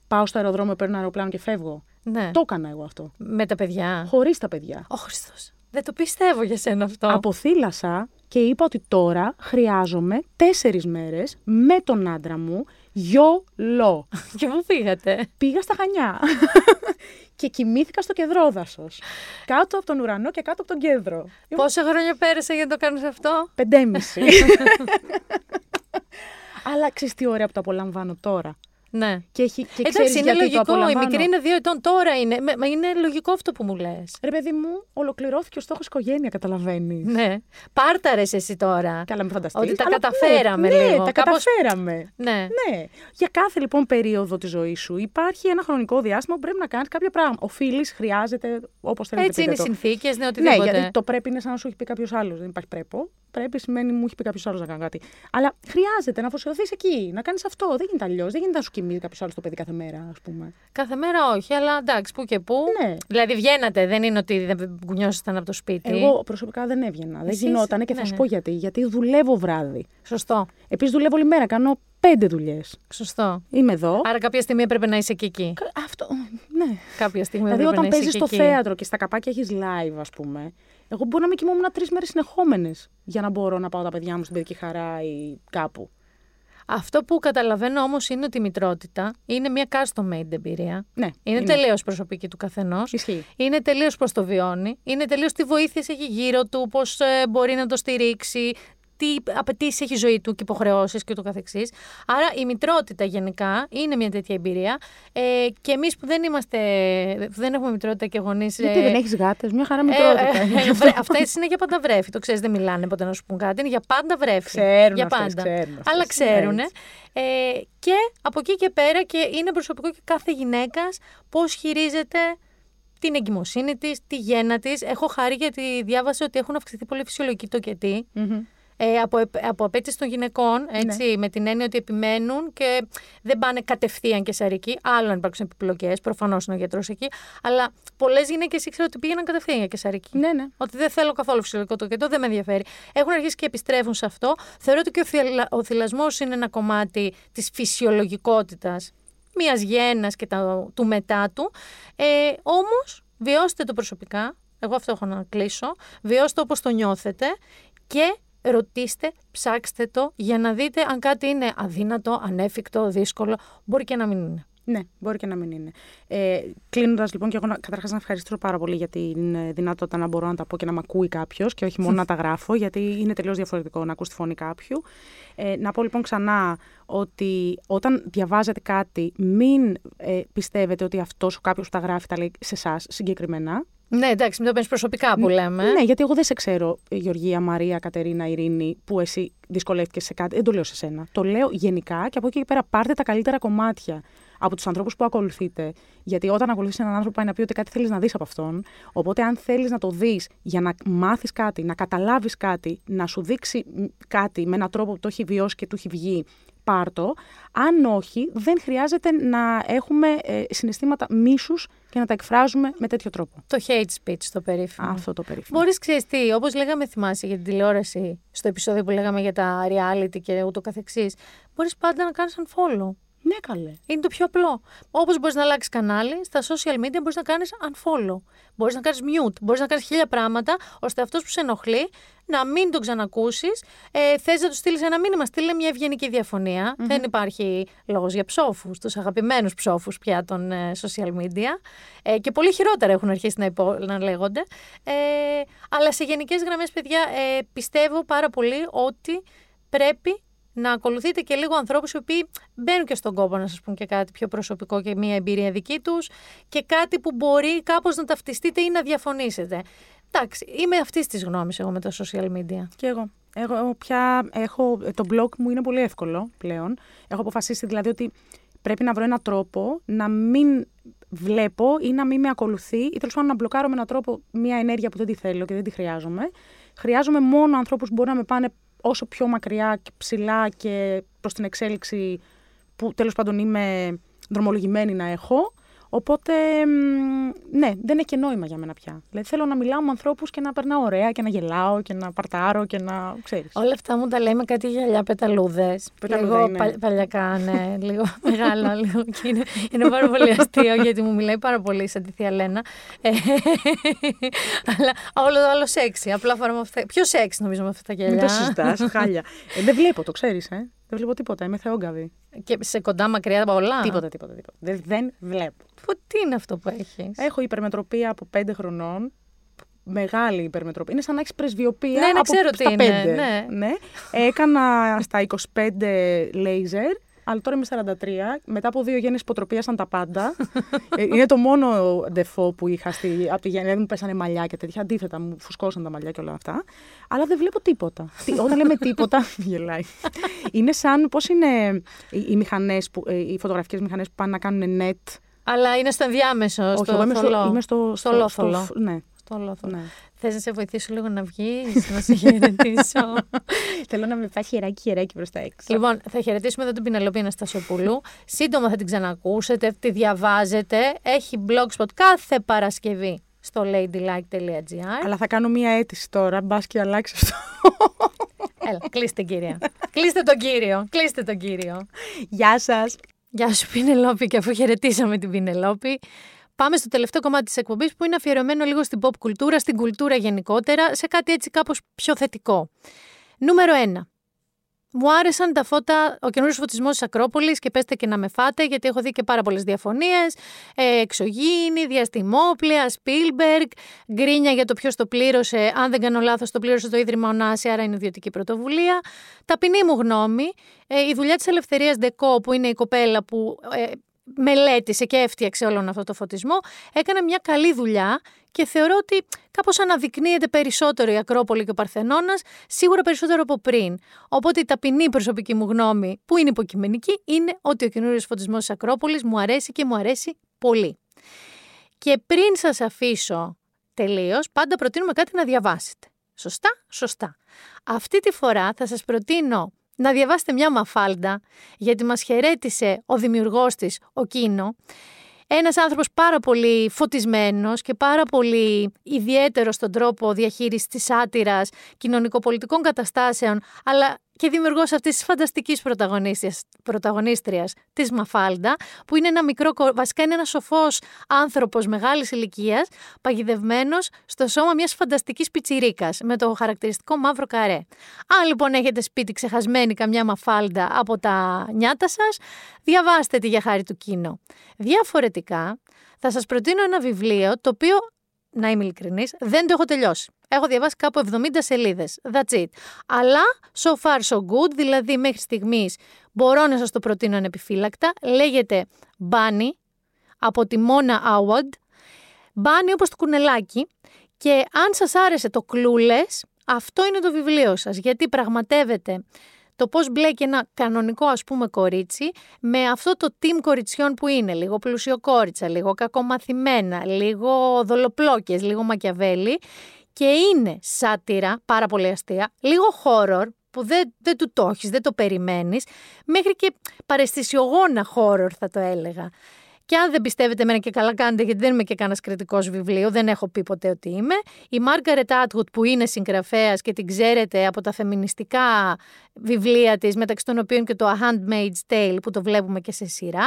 Πάω στο αεροδρόμιο, παίρνω ένα αεροπλάνο και φεύγω. Ναι. Το έκανα εγώ αυτό. Με τα παιδιά. Χωρίς τα παιδιά. Ω Χριστός. Δεν το πιστεύω για σένα αυτό. Αποθήλασα και είπα ότι τώρα χρειάζομαι τέσσερις μέρες με τον άντρα μου γιολό. Και πού πήγατε. Πήγα στα Χανιά και κοιμήθηκα στο κεδρόδασος. Κάτω από τον ουρανό και κάτω από τον κέντρο. Πόσα χρόνια πέρασε για να το κάνεις αυτό; Πεντέμιση. <laughs> Αλλά ξέρεις τι ωραία που το απολαμβάνω τώρα. Ναι. Και, έχει, και ξέρεις Εντάξει, είναι γιατί το λογικό. Η απολαμβάνω. μικρή είναι δύο ετών τώρα είναι. Μα- Μα είναι λογικό αυτό που μου λες. Ρε παιδί μου, ολοκληρώθηκε ο στόχος οικογένεια, καταλαβαίνεις. Ναι. Πάρταρες εσύ τώρα. Καλά, με φανταστείς. Ότι τα αλλά καταφέραμε ναι, λίγο. Ναι, τα Κάπως- καταφέραμε. Ναι. Ναι. Για κάθε λοιπόν περίοδο της ζωής σου υπάρχει ένα χρονικό διάστημα που πρέπει να κάνεις κάποια πράγματα. Οφείλεις, χρειάζεται, όπως θέλετε. Έτσι είναι οι πείτε το. συνθήκες, ναι, Ναι, οτιδήποτε. γιατί το πρέπει είναι σαν να σου έχει πει κάποιος άλλος. Δεν υπάρχει πρέπο. Πρέπει σημαίνει μου έχει πει κάποιος άλλος να κάνω κάτι. Αλλά χρειάζεται να αφοσιωθείς εκεί, να κάνεις αυτό. Δεν γίνεται αλλιώς. Δεν γίνεται να σου κοιμίζει κάποιος άλλος το παιδί κάθε μέρα, ας πούμε. Κάθε μέρα όχι, αλλά εντάξει, που και που. Ναι. Δηλαδή βγαίνατε, δεν είναι ότι δεν κουνιώσασταν από το σπίτι. Εγώ προσωπικά δεν έβγαινα. Δεν Εσείς, γινότανε και θα ναι, σου ναι. πω γιατί. Γιατί δουλεύω βράδυ. Σωστό. Επίσης δουλεύω όλη μέρα. Κάνω πέντε δουλειές. Σωστό. Είμαι εδώ. Άρα κάποια στιγμή έπρεπε να είσαι και εκεί. Κα- Αυτό. Ναι. Κάποια στιγμή Δηλαδή, έπρεπε όταν να είσαι παίζεις και στο εκεί. θέατρο και στα καπάκια έχεις live, ας πούμε, εγώ μπορεί να με κοιμόμουν τρεις μέρες συνεχόμενες για να μπορώ να πάω τα παιδιά μου στην παιδική χαρά ή κάπου. Αυτό που καταλαβαίνω όμως είναι ότι η μητρότητα είναι μια custom made εμπειρία. Ναι, Είναι, είναι. τελείως προσωπική του καθενός. Ισχύει. Είναι τελείως πώ το βιώνει. Είναι τελείως τι βοήθειες έχει γύρω του, πώς μπορεί να το στηρίξει, τι απαιτήσεις έχει η ζωή του και υποχρεώσεις και ούτω καθεξής. Άρα η μητρότητα γενικά είναι μια τέτοια εμπειρία. Ε, και εμείς που δεν είμαστε, που δεν έχουμε μητρότητα και γονείς. Γιατί δεν έχεις γάτες, μια χαρά Ε, μητρότητα. ε, βρε- Αυτά είναι για πάντα βρέφη. Το ξέρεις, δεν μιλάνε ποτέ να σου πούν κάτι. Είναι για πάντα βρέφη. Ξέρουν για αυτές, πάντα. ξέρουν αυτές. Αλλά ξέρουν. Έτσι. Ε, και από εκεί και πέρα και είναι προσωπικό και κάθε γυναίκας πώς χειρίζεται την εγκυμοσύνη της, τη γέννα της. Έχω χάρη γιατί διάβασα ότι έχουν αυξηθεί πολύ φυσιολογικοί τοκετοί. Ε, από, επ- από απέτηση των γυναικών, έτσι, με την έννοια ότι επιμένουν και δεν πάνε κατευθείαν και σαρική. Άλλο αν υπάρξουν επιπλοκές, προφανώς είναι ο γιατρός εκεί. Αλλά πολλές γυναίκες ήξερα ότι πήγαιναν κατευθείαν για κεσαρική. Ναι, ναι. Ότι δεν θέλω καθόλου φυσιολογικό τοκετό, δεν με ενδιαφέρει. Έχουν αρχίσει και επιστρέφουν σε αυτό. Θεωρώ ότι και ο, θυλα, ο θυλασμός είναι ένα κομμάτι της φυσιολογικότητας μιας γέννας και τα, του μετά του. Ε, Όμως, βιώστε το προσωπικά. Εγώ αυτό έχω να κλείσω. Βιώστε όπως το νιώθετε και ρωτήστε, ψάξτε το για να δείτε αν κάτι είναι αδύνατο, ανέφικτο, δύσκολο. Μπορεί και να μην είναι. Ναι, μπορεί και να μην είναι. Ε, Κλείνοντας λοιπόν, και εγώ καταρχάς να ευχαριστήσω πάρα πολύ για την ε, δυνατότητα να μπορώ να τα πω και να μ' ακούει κάποιος και όχι μόνο να τα γράφω, γιατί είναι τελείως διαφορετικό να ακούς τη φωνή κάποιου. Ε, να πω λοιπόν ξανά ότι όταν διαβάζετε κάτι, μην ε, πιστεύετε ότι αυτός ο κάποιος που τα γράφει τα λέει σε εσάς συγκεκριμένα. Ναι, εντάξει, μην το παίρνεις προσωπικά που λέμε. Ναι, γιατί εγώ δεν σε ξέρω, ε, Γεωργία, Μαρία, Κατερίνα, Ειρήνη, που εσύ δυσκολεύτηκες σε κάτι. Δεν το λέω σε σένα. Το λέω γενικά και από εκεί και πέρα πάρτε τα καλύτερα κομμάτια από τους ανθρώπους που ακολουθείτε. Γιατί όταν ακολουθείς έναν άνθρωπο, πάει να πει ότι κάτι θέλεις να δεις από αυτόν. Οπότε, αν θέλεις να το δεις για να μάθεις κάτι, να καταλάβεις κάτι, να σου δείξει μ, κάτι με έναν τρόπο που το έχει βιώσει και του έχει βγει, πάρτο. Αν όχι, δεν χρειάζεται να έχουμε ε, συναισθήματα μίσους και να τα εκφράζουμε με τέτοιο τρόπο. Το hate speech το περίφημο. Αυτό το περίφημο. Μπορείς, ξέρεις τι, όπως λέγαμε, θυμάσαι για την τηλεόραση, στο επεισόδιο που λέγαμε για τα reality και ούτω καθεξής, μπορείς πάντα να κάνεις unfollow. Ναι, καλέ. Είναι το πιο απλό. Όπως μπορείς να αλλάξεις κανάλι, στα social media μπορείς να κάνεις unfollow. Μπορείς να κάνεις mute. Μπορείς να κάνεις χίλια πράγματα, ώστε αυτός που σε ενοχλεί να μην τον ξανακούσεις. Ε, Θες να του στείλεις ένα μήνυμα, στείλε μια ευγενική διαφωνία. Δεν υπάρχει λόγος για ψόφους, τους αγαπημένους ψόφους πια των ε, social media. Ε, και πολύ χειρότερα έχουν αρχίσει να, υπο, να λέγονται. Ε, αλλά σε γενικές γραμμές, παιδιά, ε, πιστεύω πάρα πολύ ότι πρέπει να ακολουθείτε και λίγο ανθρώπους οι οποίοι μπαίνουν και στον κόπο να σας πούν και κάτι πιο προσωπικό και μια εμπειρία δική τους και κάτι που μπορεί κάπως να ταυτιστείτε ή να διαφωνήσετε. Εντάξει, είμαι αυτής της γνώμης εγώ με τα social media. Και εγώ. Εγώ πια έχω. Το blog μου είναι πολύ εύκολο πλέον. Έχω αποφασίσει δηλαδή ότι πρέπει να βρω έναν τρόπο να μην βλέπω ή να μην με ακολουθεί ή τέλος πάντων να μπλοκάρω με έναν τρόπο μια ενέργεια που δεν τη θέλω και δεν τη χρειάζομαι. Χρειάζομαι μόνο ανθρώπους που μπορούν να με πάνε όσο πιο μακριά και ψηλά και προς την εξέλιξη που τέλος πάντων είμαι δρομολογημένη να έχω. Οπότε, μ, ναι, δεν έχει και νόημα για μένα πια. Δηλαδή θέλω να μιλάω με ανθρώπους και να περνάω ωραία και να γελάω και να παρτάρω και να ξέρεις. Όλα αυτά μου τα λέει με κάτι γυαλιά πεταλούδες. Πεταλούδα Λίγο είναι. πα, παλιακά, ναι, <laughs> λίγο μεγάλα, λίγο. Και είναι, είναι πάρα πολύ αστείο γιατί μου μιλάει πάρα πολύ σαν τη θεία Λένα. Ε, <laughs> αλλά όλο το άλλο σεξι. Απλά φοράμε αυτά. Πιο σεξι νομίζω με αυτά τα γυαλιά. Μην το συζητάς, <laughs> χάλια. Ε, δεν βλέπω, το ξέρεις, ε. Δεν βλέπω τίποτα, είμαι θεόγκαβη. Και σε κοντά μακριά από όλα; Τίποτα, τίποτα, τίποτα. Δεν, δεν βλέπω. Που, τι είναι αυτό που έχεις; Έχω υπερμετροπία από 5 χρονών. Μεγάλη υπερμετροπία. Είναι σαν να έχεις πρεσβειοπία. Ναι, ναι, από ξέρω στα τι είναι, 5. ναι. Έκανα στα 25 λέιζερ. Αλλά τώρα είμαι 43. Μετά από δύο γέννη υποτροπίασαν τα πάντα. Ε, είναι το μόνο ντεφό που είχα στη, από τη γέννη. Δεν μου πέσανε μαλλιά και τέτοια. Αντίθετα, μου φουσκώσαν τα μαλλιά και όλα αυτά. Αλλά δεν βλέπω τίποτα. Τι, όταν λέμε τίποτα, <laughs> γελάει. Είναι σαν πώς είναι οι, οι μηχανές που, ε, οι φωτογραφικές μηχανές που πάνε να κάνουν net. Αλλά είναι στο ενδιάμεσο, Όχι, στο εγώ είμαι θολό. στο, είμαι στο, στο λόθολο. στο- ναι, το ολόθο. Ναι. Θες να σε βοηθήσω λίγο να βγεις, να σε χαιρετήσω; <laughs> Θέλω να με πάει χεράκι χεράκι προς τα έξω. λοιπόν, θα χαιρετήσουμε εδώ την Πινελοπή Αναστασοπούλου. Σύντομα θα την ξανακούσετε, τη διαβάζετε. Έχει blogspot κάθε Παρασκευή στο ladylike.gr. Αλλά θα κάνω μία αίτηση τώρα, μπας και αλλάξεις αυτό. Έλα, κλείστε κυρία. κλείστε τον κύριο. Κλείστε τον κύριο. Γεια σας. Γεια σου Πινελόπη και αφού χαιρετήσαμε την Πινελόπη Πάμε στο τελευταίο κομμάτι της εκπομπής που είναι αφιερωμένο λίγο στην pop κουλτούρα, στην κουλτούρα γενικότερα, σε κάτι έτσι κάπως πιο θετικό. Νούμερο 1. Μου άρεσαν τα φώτα, ο καινούριος φωτισμός της Ακρόπολης και πέστε και να με φάτε, γιατί έχω δει και πάρα πολλές διαφωνίες. Ε, εξωγήινη, διαστημόπλαια, Spielberg, γκρίνια για το ποιος το πλήρωσε. Αν δεν κάνω λάθος, το πλήρωσε το Ίδρυμα Ονάση, άρα είναι ιδιωτική πρωτοβουλία. Ταπεινή μου γνώμη, ε, η δουλειά της Ελευθερίας Ντεκό, που είναι η κοπέλα που ε, μελέτησε και έφτιαξε όλον αυτό το φωτισμό, έκανε μια καλή δουλειά και θεωρώ ότι κάπως αναδεικνύεται περισσότερο η Ακρόπολη και ο Παρθενώνας, σίγουρα περισσότερο από πριν. Οπότε η ταπεινή προσωπική μου γνώμη, που είναι υποκειμενική, είναι ότι ο καινούριος φωτισμός της Ακρόπολης μου αρέσει και μου αρέσει πολύ. Και πριν σας αφήσω τελείως, πάντα προτείνουμε κάτι να διαβάσετε. Σωστά, σωστά. Αυτή τη φορά θα σας προτείνω να διαβάσετε μια μαφάλντα, γιατί μας χαιρέτησε ο δημιουργός της, ο Κίνο, ένας άνθρωπος πάρα πολύ φωτισμένος και πάρα πολύ ιδιαίτερος στον τρόπο διαχείρισης της σάτυρας, κοινωνικοπολιτικών καταστάσεων, αλλά και δημιουργός αυτής της φανταστικής πρωταγωνίστριας της Μαφάλντα, που είναι ένα μικρό, βασικά είναι ένα σοφός άνθρωπος μεγάλης ηλικίας, παγιδευμένος στο σώμα μιας φανταστικής πιτσιρίκας, με το χαρακτηριστικό μαύρο καρέ. Αν λοιπόν έχετε σπίτι ξεχασμένη καμιά Μαφάλντα από τα νιάτα σας, διαβάστε τη για χάρη του κοινό. Διαφορετικά, θα σας προτείνω ένα βιβλίο το οποίο να είμαι ειλικρινής, δεν το έχω τελειώσει. Έχω διαβάσει κάπου 70 σελίδες. That's it. Αλλά so far so good, δηλαδή μέχρι στιγμής μπορώ να σας το προτείνω ανεπιφύλακτα. Λέγεται Bunny από τη Mona Award. Bunny όπως το κουνελάκι. Και αν σας άρεσε το Clueless, αυτό είναι το βιβλίο σας, γιατί πραγματεύεται το πώς μπλέκει ένα κανονικό ας πούμε κορίτσι με αυτό το team κοριτσιών που είναι. Λίγο πλουσιοκόριτσα, λίγο κακομαθημένα, λίγο δολοπλόκες, λίγο μακιαβέλη. Και είναι σάτυρα, πάρα πολύ αστεία, λίγο horror, που δεν, δεν του το έχεις, δεν το περιμένεις, μέχρι και παρεστησιογόνα horror θα το έλεγα. Και αν δεν πιστεύετε εμένα και καλά κάνετε, γιατί δεν είμαι και κανένας κριτικός βιβλίο, δεν έχω πει ποτέ ότι είμαι. Η Μάργαρετ Άτγουτ, που είναι συγγραφέας και την ξέρετε από τα φεμινιστικά βιβλία της, μεταξύ των οποίων και το A Handmaid's Tale, που το βλέπουμε και σε σειρά.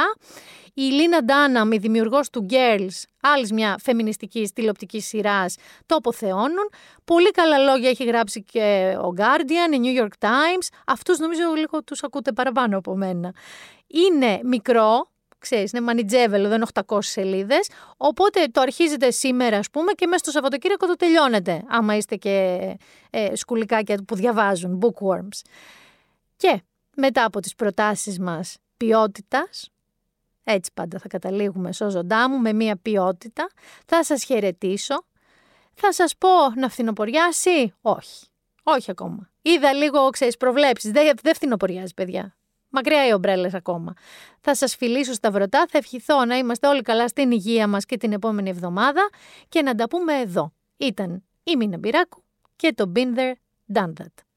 Η Λίνα Ντάναμ, η δημιουργός του Girls, άλλης μια φεμινιστική τηλεοπτικής σειράς, το αποθεώνουν. Πολύ καλά λόγια έχει γράψει και ο Guardian, η New York Times. Αυτούς νομίζω λίγο τους ακούτε παραπάνω από μένα. Είναι μικρό, ξέρεις, είναι μανιτζέβελο, δεν είναι 800 σελίδες, οπότε το αρχίζετε σήμερα, ας πούμε, και μέσα στο Σαββατοκύριακο το τελειώνετε, άμα είστε και ε, σκουλικάκια που διαβάζουν, bookworms. Και μετά από τις προτάσεις μας ποιότητας, έτσι πάντα θα καταλήγουμε σώζοντά μου, με μία ποιότητα, θα σας χαιρετήσω, θα σας πω να φθινοποριάσει, όχι. Όχι ακόμα. Είδα λίγο, ξέρεις, προβλέψεις. Δεν, δεν φθινοποριάζει, παιδιά. Μακριά οι ομπρέλες ακόμα. Θα σας φιλήσω στα βρωτά, θα ευχηθώ να είμαστε όλοι καλά στην υγεία μας και την επόμενη εβδομάδα και να τα πούμε εδώ. Ήταν η Μίνα Μπυράκου και το Been There, Done That.